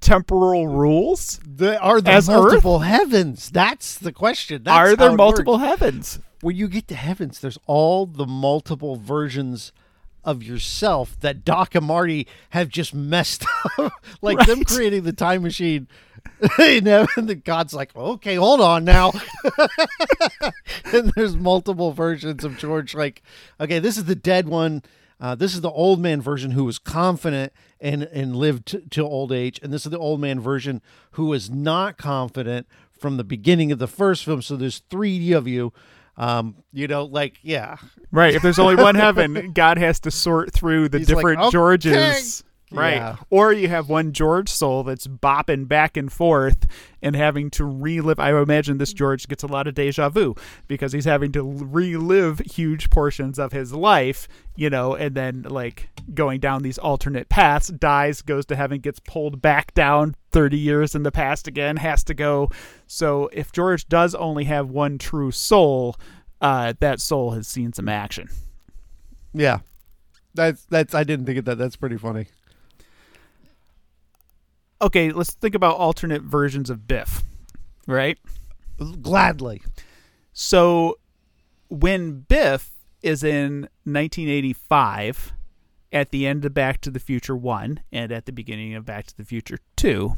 temporal rules? the, are there As Earth? multiple heavens? That's the question. That's Are there multiple works. heavens? when you get to heavens, there's all the multiple versions of yourself that Doc and Marty have just messed up. like them creating the time machine. you know, and the God's like, okay, hold on now. and there's multiple versions of George. Like, okay, this is the dead one. Uh, this is the old man version who was confident and and lived t- to old age, and this is the old man version who was not confident from the beginning of the first film. So there's three of you. Um, you know, like yeah, Right. If there's only one heaven, God has to sort through the He's like, different "Okay." Georges. Right. Yeah. Or you have one George soul that's bopping back and forth and having to relive. I imagine this George gets a lot of deja vu because he's having to relive huge portions of his life, you know, and then like going down these alternate paths, dies, goes to heaven, gets pulled back down 30 years in the past again, has to go. So if George does only have one true soul, uh, that soul has seen some action. yeah. That's that's. I didn't think of that. That's pretty funny. Okay, let's think about alternate versions of Biff, right? Gladly. So when Biff is in 1985 at the end of Back to the Future 1 and at the beginning of Back to the Future 2,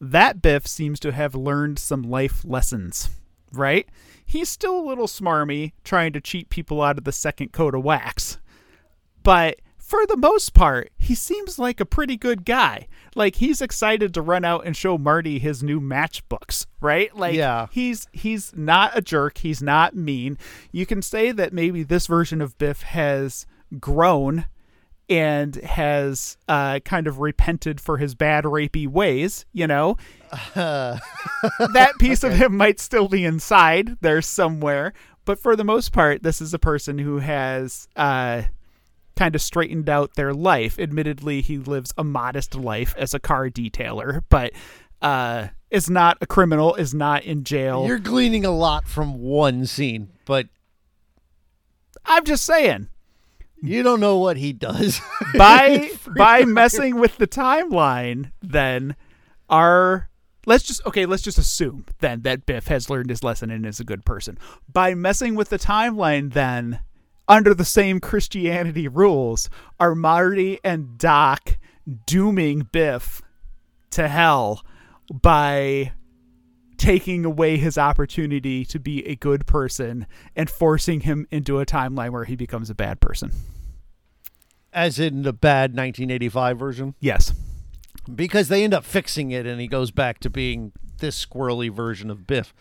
that Biff seems to have learned some life lessons, right? He's still a little smarmy, trying to cheat people out of the second coat of wax. But for the most part, he seems like a pretty good guy. Like he's excited to run out and show Marty his new matchbooks, right? Like Yeah. he's he's not a jerk, he's not mean. You can say that maybe this version of Biff has grown and has uh, kind of repented for his bad rapey ways, you know. that piece of him might still be inside there somewhere, but for the most part, this is a person who has uh, kind of straightened out their life. Admittedly, he lives a modest life as a car detailer, but uh, is not a criminal, is not in jail. You're gleaning a lot from one scene, but I'm just saying. you don't know what he does. by by messing with the timeline then our let's just okay let's just assume then that biff has learned his lesson and is a good person by messing with the timeline then under the same christianity rules are marty and doc dooming biff to hell by taking away his opportunity to be a good person and forcing him into a timeline where he becomes a bad person As in the bad 1985 version. yes because they end up fixing it and he goes back to being this squirrely version of Biff.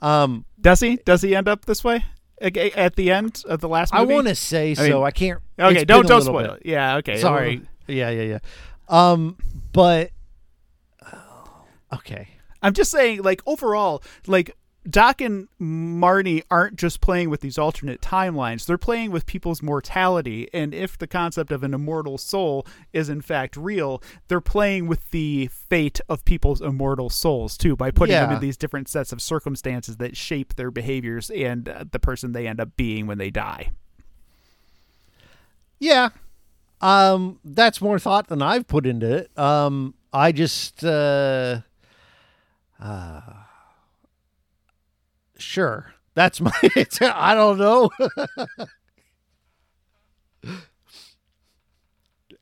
Um, Does he? Does he end up this way at the end of the last I want to say so. mean- I can't. Okay, don't don't spoil bit. it. Yeah, okay. Sorry. Yeah, yeah, yeah. Um, but okay. I'm just saying, like overall, like Doc and Marty aren't just playing with these alternate timelines; they're playing with people's mortality. And if the concept of an immortal soul is in fact real, they're playing with the fate of people's immortal souls too by putting them in these different sets of circumstances that shape their behaviors and uh, the person they end up being when they die. Yeah. Um, that's more thought than I've put into it. Um, I just uh, uh sure. That's my I don't know.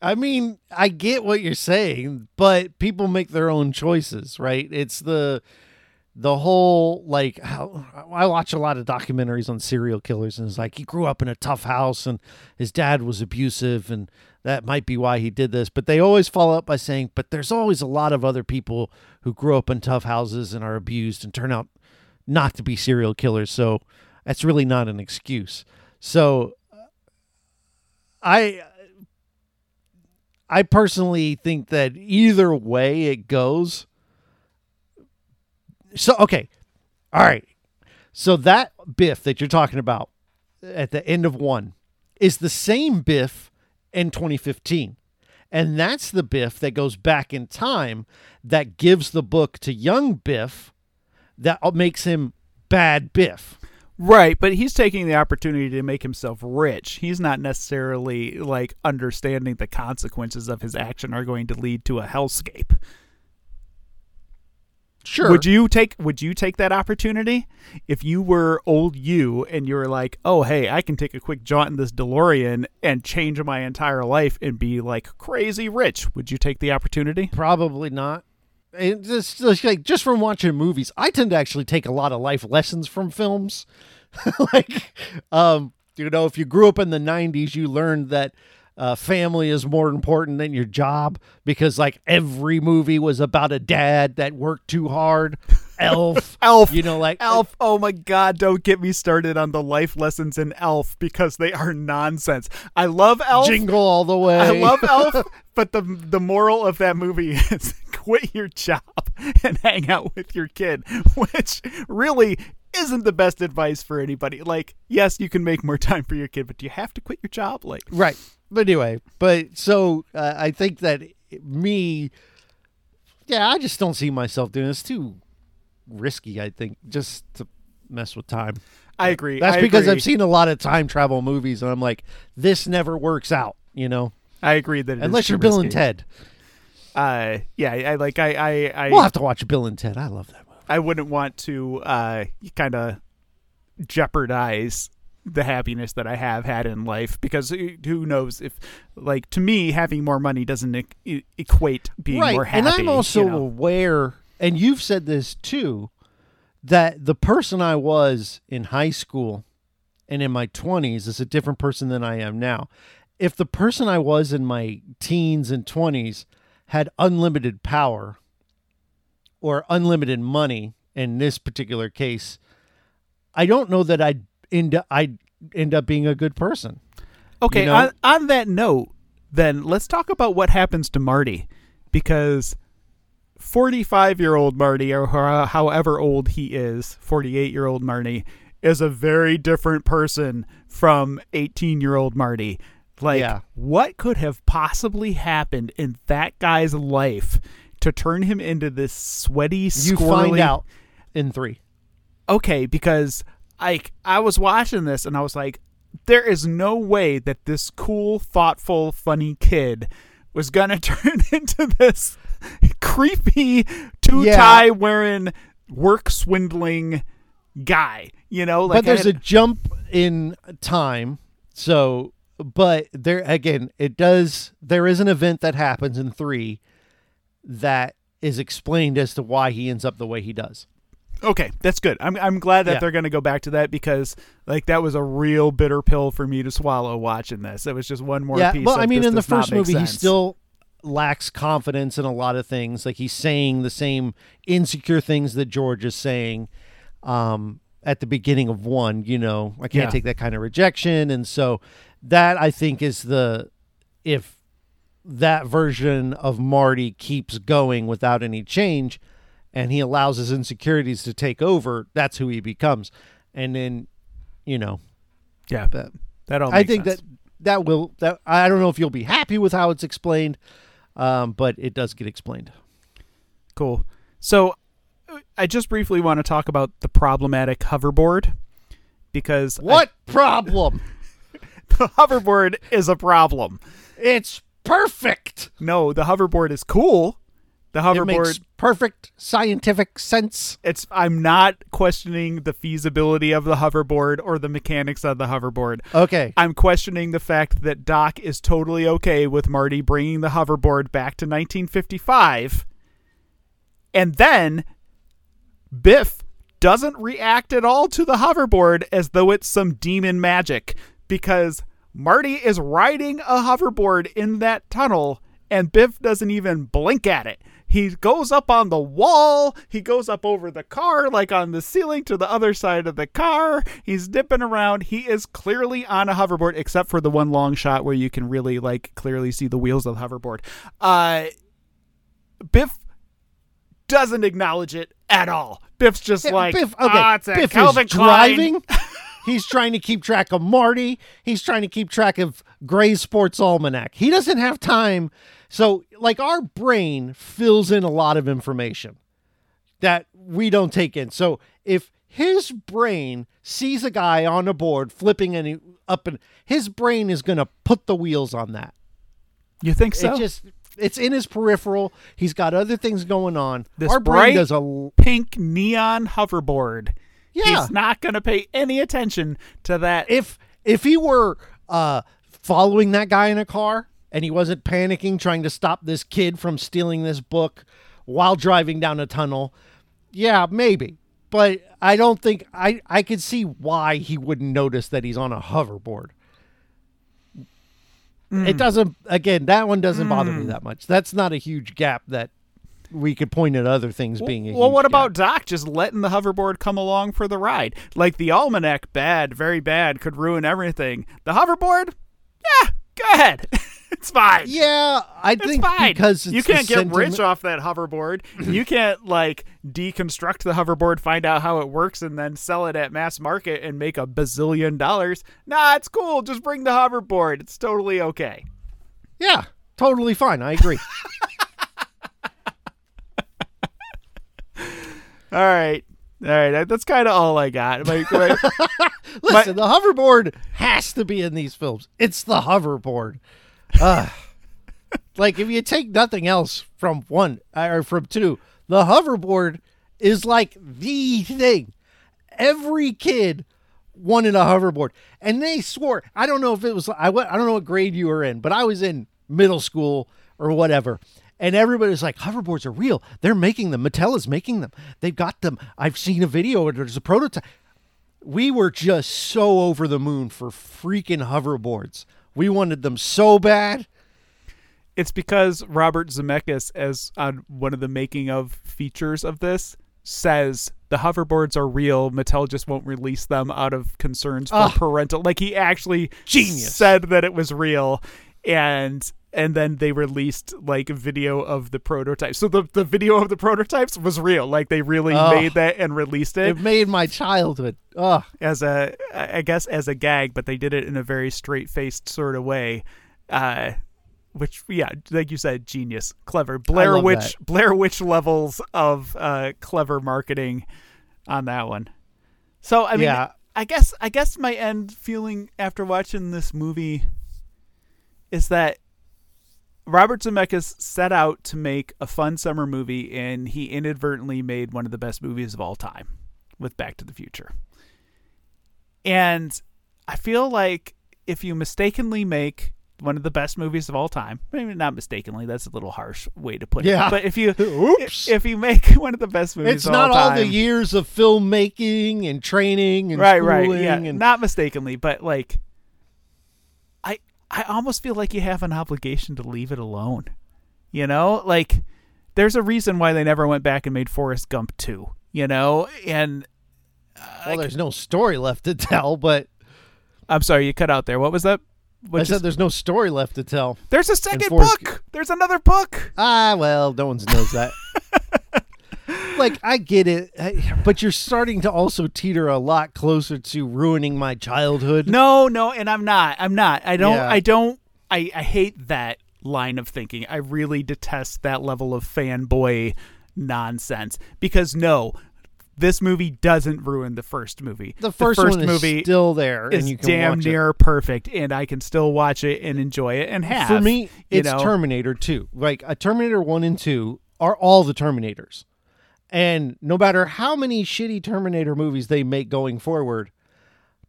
I mean, I get what you're saying, but people make their own choices, right? It's the the whole like how I watch a lot of documentaries on serial killers and it's like he grew up in a tough house and his dad was abusive and that might be why he did this but they always follow up by saying but there's always a lot of other people who grew up in tough houses and are abused and turn out not to be serial killers so that's really not an excuse. So I I personally think that either way it goes. So okay all right. So that biff that you're talking about at the end of one is the same biff in 2015 and that's the biff that goes back in time that gives the book to young biff that makes him bad biff Right, but he's taking the opportunity to make himself rich. He's not necessarily like understanding the consequences of his action are going to lead to a hellscape. Sure. Would you take Would you take that opportunity if you were old you and you were like, oh hey, I can take a quick jaunt in this DeLorean and change my entire life and be like crazy rich? Would you take the opportunity? Probably not. And just, just like just from watching movies, I tend to actually take a lot of life lessons from films. like, um, you know, if you grew up in the '90s, you learned that uh, family is more important than your job because like every movie was about a dad that worked too hard. Elf, Elf, you know, like Elf. Oh my God! Don't get me started on the life lessons in Elf because they are nonsense. I love Elf. Jingle all the way. I love Elf, but the the moral of that movie is quit your job and hang out with your kid, which really isn't the best advice for anybody. Like, yes, you can make more time for your kid, but do you have to quit your job? Like, Right. But anyway, but so uh, I think that me, yeah, I just don't see myself doing this. Too risky, I think, just to mess with time. I agree. That's I because agree. I've seen a lot of time travel movies, and I'm like, this never works out, you know, I agree that unless you're Bill and. Ted. Uh, yeah, I like. I I I, We'll have to watch Bill and Ted. I love that movie. I wouldn't want to uh kind of jeopardize the happiness that I have had in life because who knows if like to me having more money doesn't e- e- equate being right. more happy. and I'm also you know? aware, and you've said this too, that the person I was in high school and in my 20s is a different person than I am now. If the person I was in my teens and 20s had unlimited power or unlimited money in this particular case, I don't know that I'd end I'd end up being a good person. Okay, you know? on, on that note, then let's talk about what happens to Marty because 45 year old Marty, or however old he is, 48 year old Marty, is a very different person from 18 year old Marty. Like, Yeah. what could have possibly happened in that guy's life to turn him into this sweaty, You squirrely? find out in 3. okay because I I was watching this and I was like, there is no way that this cool, thoughtful, funny kid was gonna turn into this creepy two tie wearing work swindling guy. You know, like but there's a jump in time. So, but there again, it does. There is an event that happens in three that is explained as to why he ends up the way he does. Okay, that's good. I'm I'm glad that Yeah. they're going to go back to that because like that was a real bitter pill for me to swallow watching this. It was just one more yeah, piece. well, I mean, in the first movie, he still lacks confidence in a lot of things. Like he's saying the same insecure things that George is saying um, at the beginning of one. You know, I can't Yeah. take that kind of rejection, and so that I think is the if that version of Marty keeps going without any change, and he allows his insecurities to take over, that's who he becomes. And then, you know, yeah. that That all I think sense. that that will that I don't know if you'll be happy with how it's explained, um, but it does get explained. Cool. So, I just briefly want to talk about the problematic hoverboard because I- What problem? The hoverboard is a problem. it's perfect. No, the hoverboard is cool. The It hoverboard makes perfect scientific sense. it's I'm not questioning the feasibility of the hoverboard or the mechanics of the hoverboard. Okay. I'm questioning the fact that Doc is totally okay with Marty bringing the hoverboard back to 1955. And then Biff doesn't react at all to the hoverboard as though it's some demon magic because Marty is riding a hoverboard in that tunnel and Biff doesn't even blink at it. He goes up on the wall. He goes up over the car, like on the ceiling to the other side of the car. He's dipping around. He is clearly on a hoverboard, except for the one long shot where you can really, like, clearly see the wheels of the hoverboard. Uh, Biff doesn't acknowledge it at all. Biff's just Yeah, like, Biff, okay, "Ah, it's a Biff Calvin is Klein." driving. He's trying to keep track of Marty. He's trying to keep track of Gray's Sports Almanac. He doesn't have time. So, like, our brain fills in a lot of information that we don't take in. So, if his brain sees a guy on a board flipping and up and his brain is going to put the wheels on that. You think so? It just it's in his peripheral. He's got other things going on. This Our brain does a pink neon hoverboard. Yeah. He's not going to pay any attention to that. if if he were uh following that guy in a car and he wasn't panicking trying to stop this kid from stealing this book while driving down a tunnel yeah maybe. But i don't think i i could see why he wouldn't notice that he's on a hoverboard. It doesn't again that one doesn't bother me that much. That's not a huge gap that we could point at other things being well, what gap. about Doc just letting the hoverboard come along for the ride? Like the almanac, bad, very bad, could ruin everything. The hoverboard, yeah, go ahead, it's fine. yeah i It's think fine because it's you can't get rich sentiment- off that hoverboard. you can't like deconstruct the hoverboard, find out how it works, and then sell it at mass market and make a bazillion dollars. Nah, it's cool. Just bring the hoverboard. It's totally okay. yeah totally fine i agree All right, all right. That's kind of all I got. My- my- Listen, the hoverboard has to be in these films. It's the hoverboard. Ugh. like if you take nothing else from one uh, or from two, the hoverboard is like the thing. Every kid wanted a hoverboard, and they swore. I don't know if it was I. went- I don't know what grade you were in, but I was in middle school or whatever. And everybody's like, hoverboards are real. They're making them. Mattel is making them. They've got them. I've seen a video. Where there's a prototype we were just so over the moon for freaking hoverboards. We wanted them so bad. it's because Robert Zemeckis, as on one of the making of features of this, says the hoverboards are real. Mattel just won't release them out of concerns for Ah. parental. Like he actually Genius. said that it was real, and and then they released like a video of the prototypes. So the the video of the prototypes was real. Like they really Oh. made that and released it It made my childhood. Ugh. as a I guess as a gag, but they did it in a very straight faced sort of way. Uh which yeah, like you said, genius, clever. Blair Witch that. Blair Witch levels of uh clever marketing on that one. So I mean Yeah. I guess I guess my end feeling after watching this movie is that Robert Zemeckis set out to make a fun summer movie and he inadvertently made one of the best movies of all time with Back to the Future. And I feel like if you mistakenly make one of the best movies of all time, maybe not mistakenly, that's a little harsh way to put it. Yeah. But if you Oops. if you make one of the best movies It's not all all time, the years of filmmaking and training and right, right, yeah, and not mistakenly, but like, I almost feel like you have an obligation to leave it alone. You know, like there's a reason why they never went back and made Forrest Gump two. You know, and well, there's no story left to tell. But I'm sorry, you cut out there. What was that? I What said there's no story left to tell. there's a second Forrest book. There's another book. Ah, well, no one knows that. like I get it, but you're starting to also teeter a lot closer to ruining my childhood. No, no, and I'm not. I'm not. I don't. Yeah. I don't. I, I hate that line of thinking. I really detest that level of fanboy nonsense because no, this movie doesn't ruin the first movie. The first, one is movie still there, is and you can damn watch it. near perfect, and I can still watch it and enjoy it and have. For me, you it's know? Terminator 2. Like a Terminator 1 and 2 are all the Terminators. And no matter how many shitty Terminator movies they make going forward,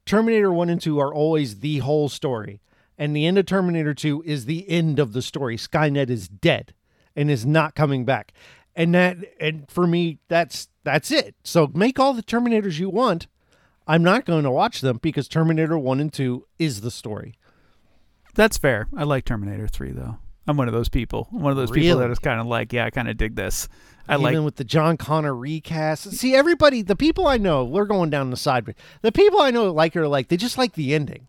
Terminator 1 and 2 are always the whole story. And the end of Terminator 2 is the end of the story. Skynet is dead and is not coming back. And that and for me that's that's it. So make all the Terminators you want. I'm not going to watch them because Terminator 1 and 2 is the story. That's fair. I like Terminator 3 though. I'm one of those people. I'm one of those people that is kind of like, yeah, I kind of dig this. I Even like with the John Connor recast. See, everybody, the people I know, we're going down the side. The people I know like are like they just like the ending.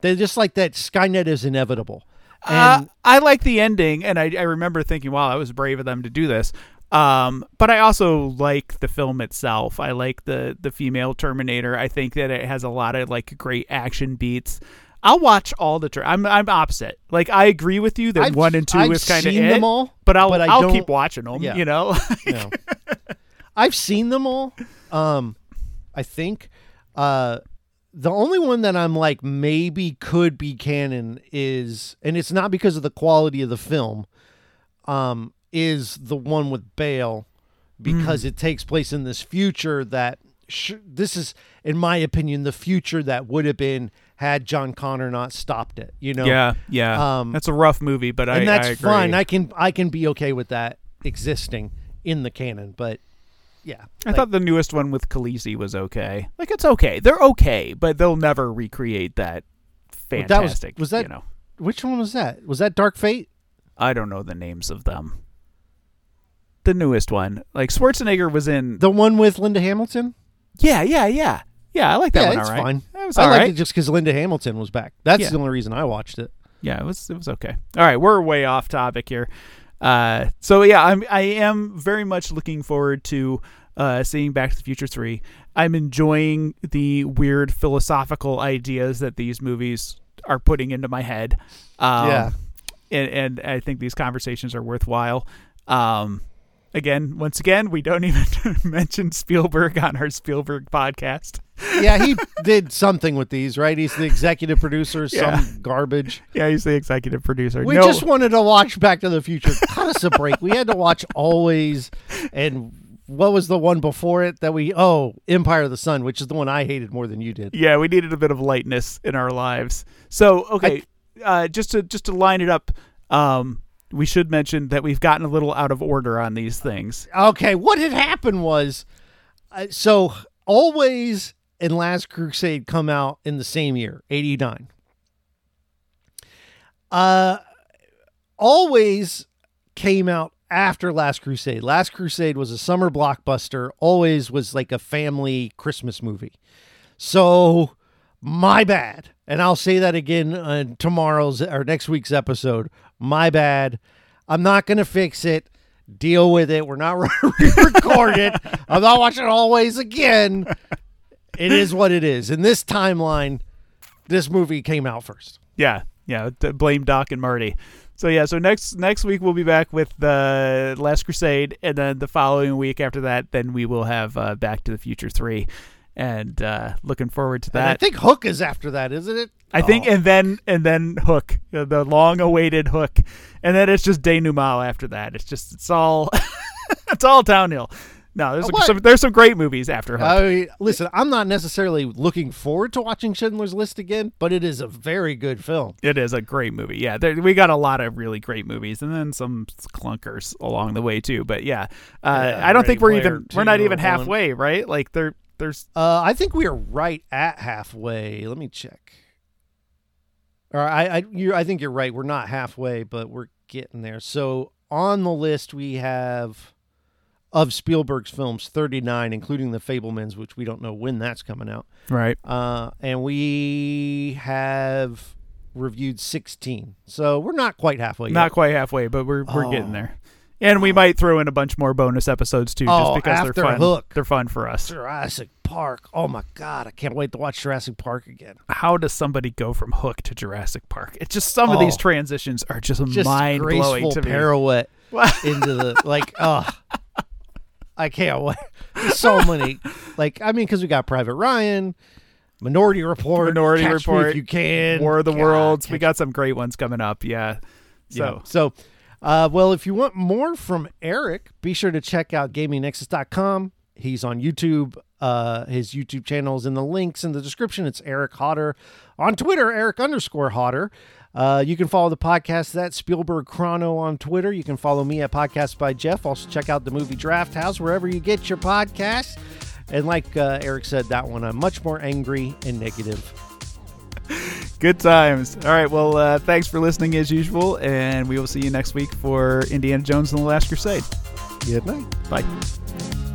They just like that Skynet is inevitable. Uh, I like the ending, and I, I remember thinking, "Wow, that was brave of them to do this." Um, but I also like the film itself. I like the the female Terminator. I think that it has a lot of like great action beats. I'll watch all the. I'm I'm opposite. Like I agree with you that I've- one and 2 I've is kind of seen it, them all, but I'll but I I'll keep watching them. Yeah. You know, I've seen them all. Um, I think uh, the only one that I'm like maybe could be canon is, and it's not because of the quality of the film, um, is the one with Bale because it takes place in this future that sh- this is, in my opinion, the future that would have been had John Connor not stopped it. You know, Yeah, yeah. Um, that's a rough movie, but I and that's I fine. I can I can be okay with that existing in the canon, but yeah, I like- thought the newest one with Khaleesi was okay. Like it's okay. They're okay, but they'll never recreate that that was- fantastic. was that- you know? which one was that? Was that Dark Fate? I don't know the names of them. The newest one, like Schwarzenegger was in. The one with Linda Hamilton? yeah, yeah, yeah, yeah. I like that yeah, one. it's all right. fine. That was I all liked right. it just because Linda Hamilton was back. That's Yeah. the only reason I watched it. yeah, it was it was okay. All right, we're way off topic here. Uh, so yeah, I'm I am very much looking forward to uh, seeing Back to the Future three. I'm enjoying the weird philosophical ideas that these movies are putting into my head. Um, Yeah. and, and I think these conversations are worthwhile. Um, again, once again, we don't even mention Spielberg on our Spielberg podcast. Yeah, he did something with these, right? He's the executive producer, Yeah. some garbage. Yeah, he's the executive producer. We No- just wanted to watch Back to the Future. Cut us a break. We had to watch Always and what was the one before it that we oh, Empire of the Sun, which is the one I hated more than you did. yeah, we needed a bit of lightness in our lives. So okay, uh, just to just to line it up, um, we should mention that we've gotten a little out of order on these things. Okay, what had happened was uh, so Always and Last Crusade come out in the same year, 89. Uh Always came out after Last Crusade. Last Crusade was a summer blockbuster. Always was like a family Christmas movie. So my bad. And I'll say that again on tomorrow's or next week's episode. My bad. I'm not going to fix it. Deal with it. We're not re-record it. I'm not watching Always again. It is what it is. In this timeline, this movie came out first. Yeah, yeah. Blame Doc and Marty. So yeah, so next next week we'll be back with the Last Crusade, and then the following week after that, then we will have uh, Back to the Future three, and uh, looking forward to And I think Hook is after that, isn't it? I think, Oh. and then and then Hook, uh, the long-awaited Hook, and then it's just denouement after that. It's just it's all it's all downhill. No, there's Uh, some, there's some great movies after Hook. I mean, listen, I'm not necessarily looking forward to watching Schindler's List again, but it is a very good film. It is a great movie. Yeah, there, we got a lot of really great movies, and then some clunkers along the way too. But yeah, uh, Yeah, I don't think we're even we're not even halfway, right? Like there, there's Uh, I think we are right at halfway. Let me check. Or I, I, you, I think you're right. We're not halfway, but we're getting there. So on the list we have of Spielberg's films 39, including The Fabelmans, which we don't know when that's coming out. right. Uh, and we have reviewed 16. So we're not quite halfway. Yet. Not yet. quite halfway, but we're we're Oh. getting there. And we might throw in a bunch more bonus episodes too, Oh, just because they're fun. Hook. They're fun for us. Jurassic Park. Oh my God. I can't wait to watch Jurassic Park again. How does somebody go from Hook to Jurassic Park? It's just some of Oh. these transitions are just, Just mind blowing to me. pirouette into the like. Oh, I can't wait. So many. Like I mean, because we got Private Ryan, Minority Report, Minority Catch Report, if you can, War of the God, Worlds. We got some great ones coming up. Yeah. So Yeah. So, uh, well, if you want more from Eric, be sure to check out GamingNexus.com. He's on YouTube. Uh, his YouTube channel is in the links in the description. It's Eric Hauter. On Twitter, Eric underscore Hauter. Uh, you can follow the podcast at Spielberg Chrono on Twitter. You can follow me at Podcast by Jeff. Also, check out the movie Draft House wherever you get your podcasts. And like uh, Eric said, that one I'm much more angry and negative. Good times. All right. Well, uh, thanks for listening as usual, and we will see you next week for Indiana Jones and the Last Crusade. Good night. Bye.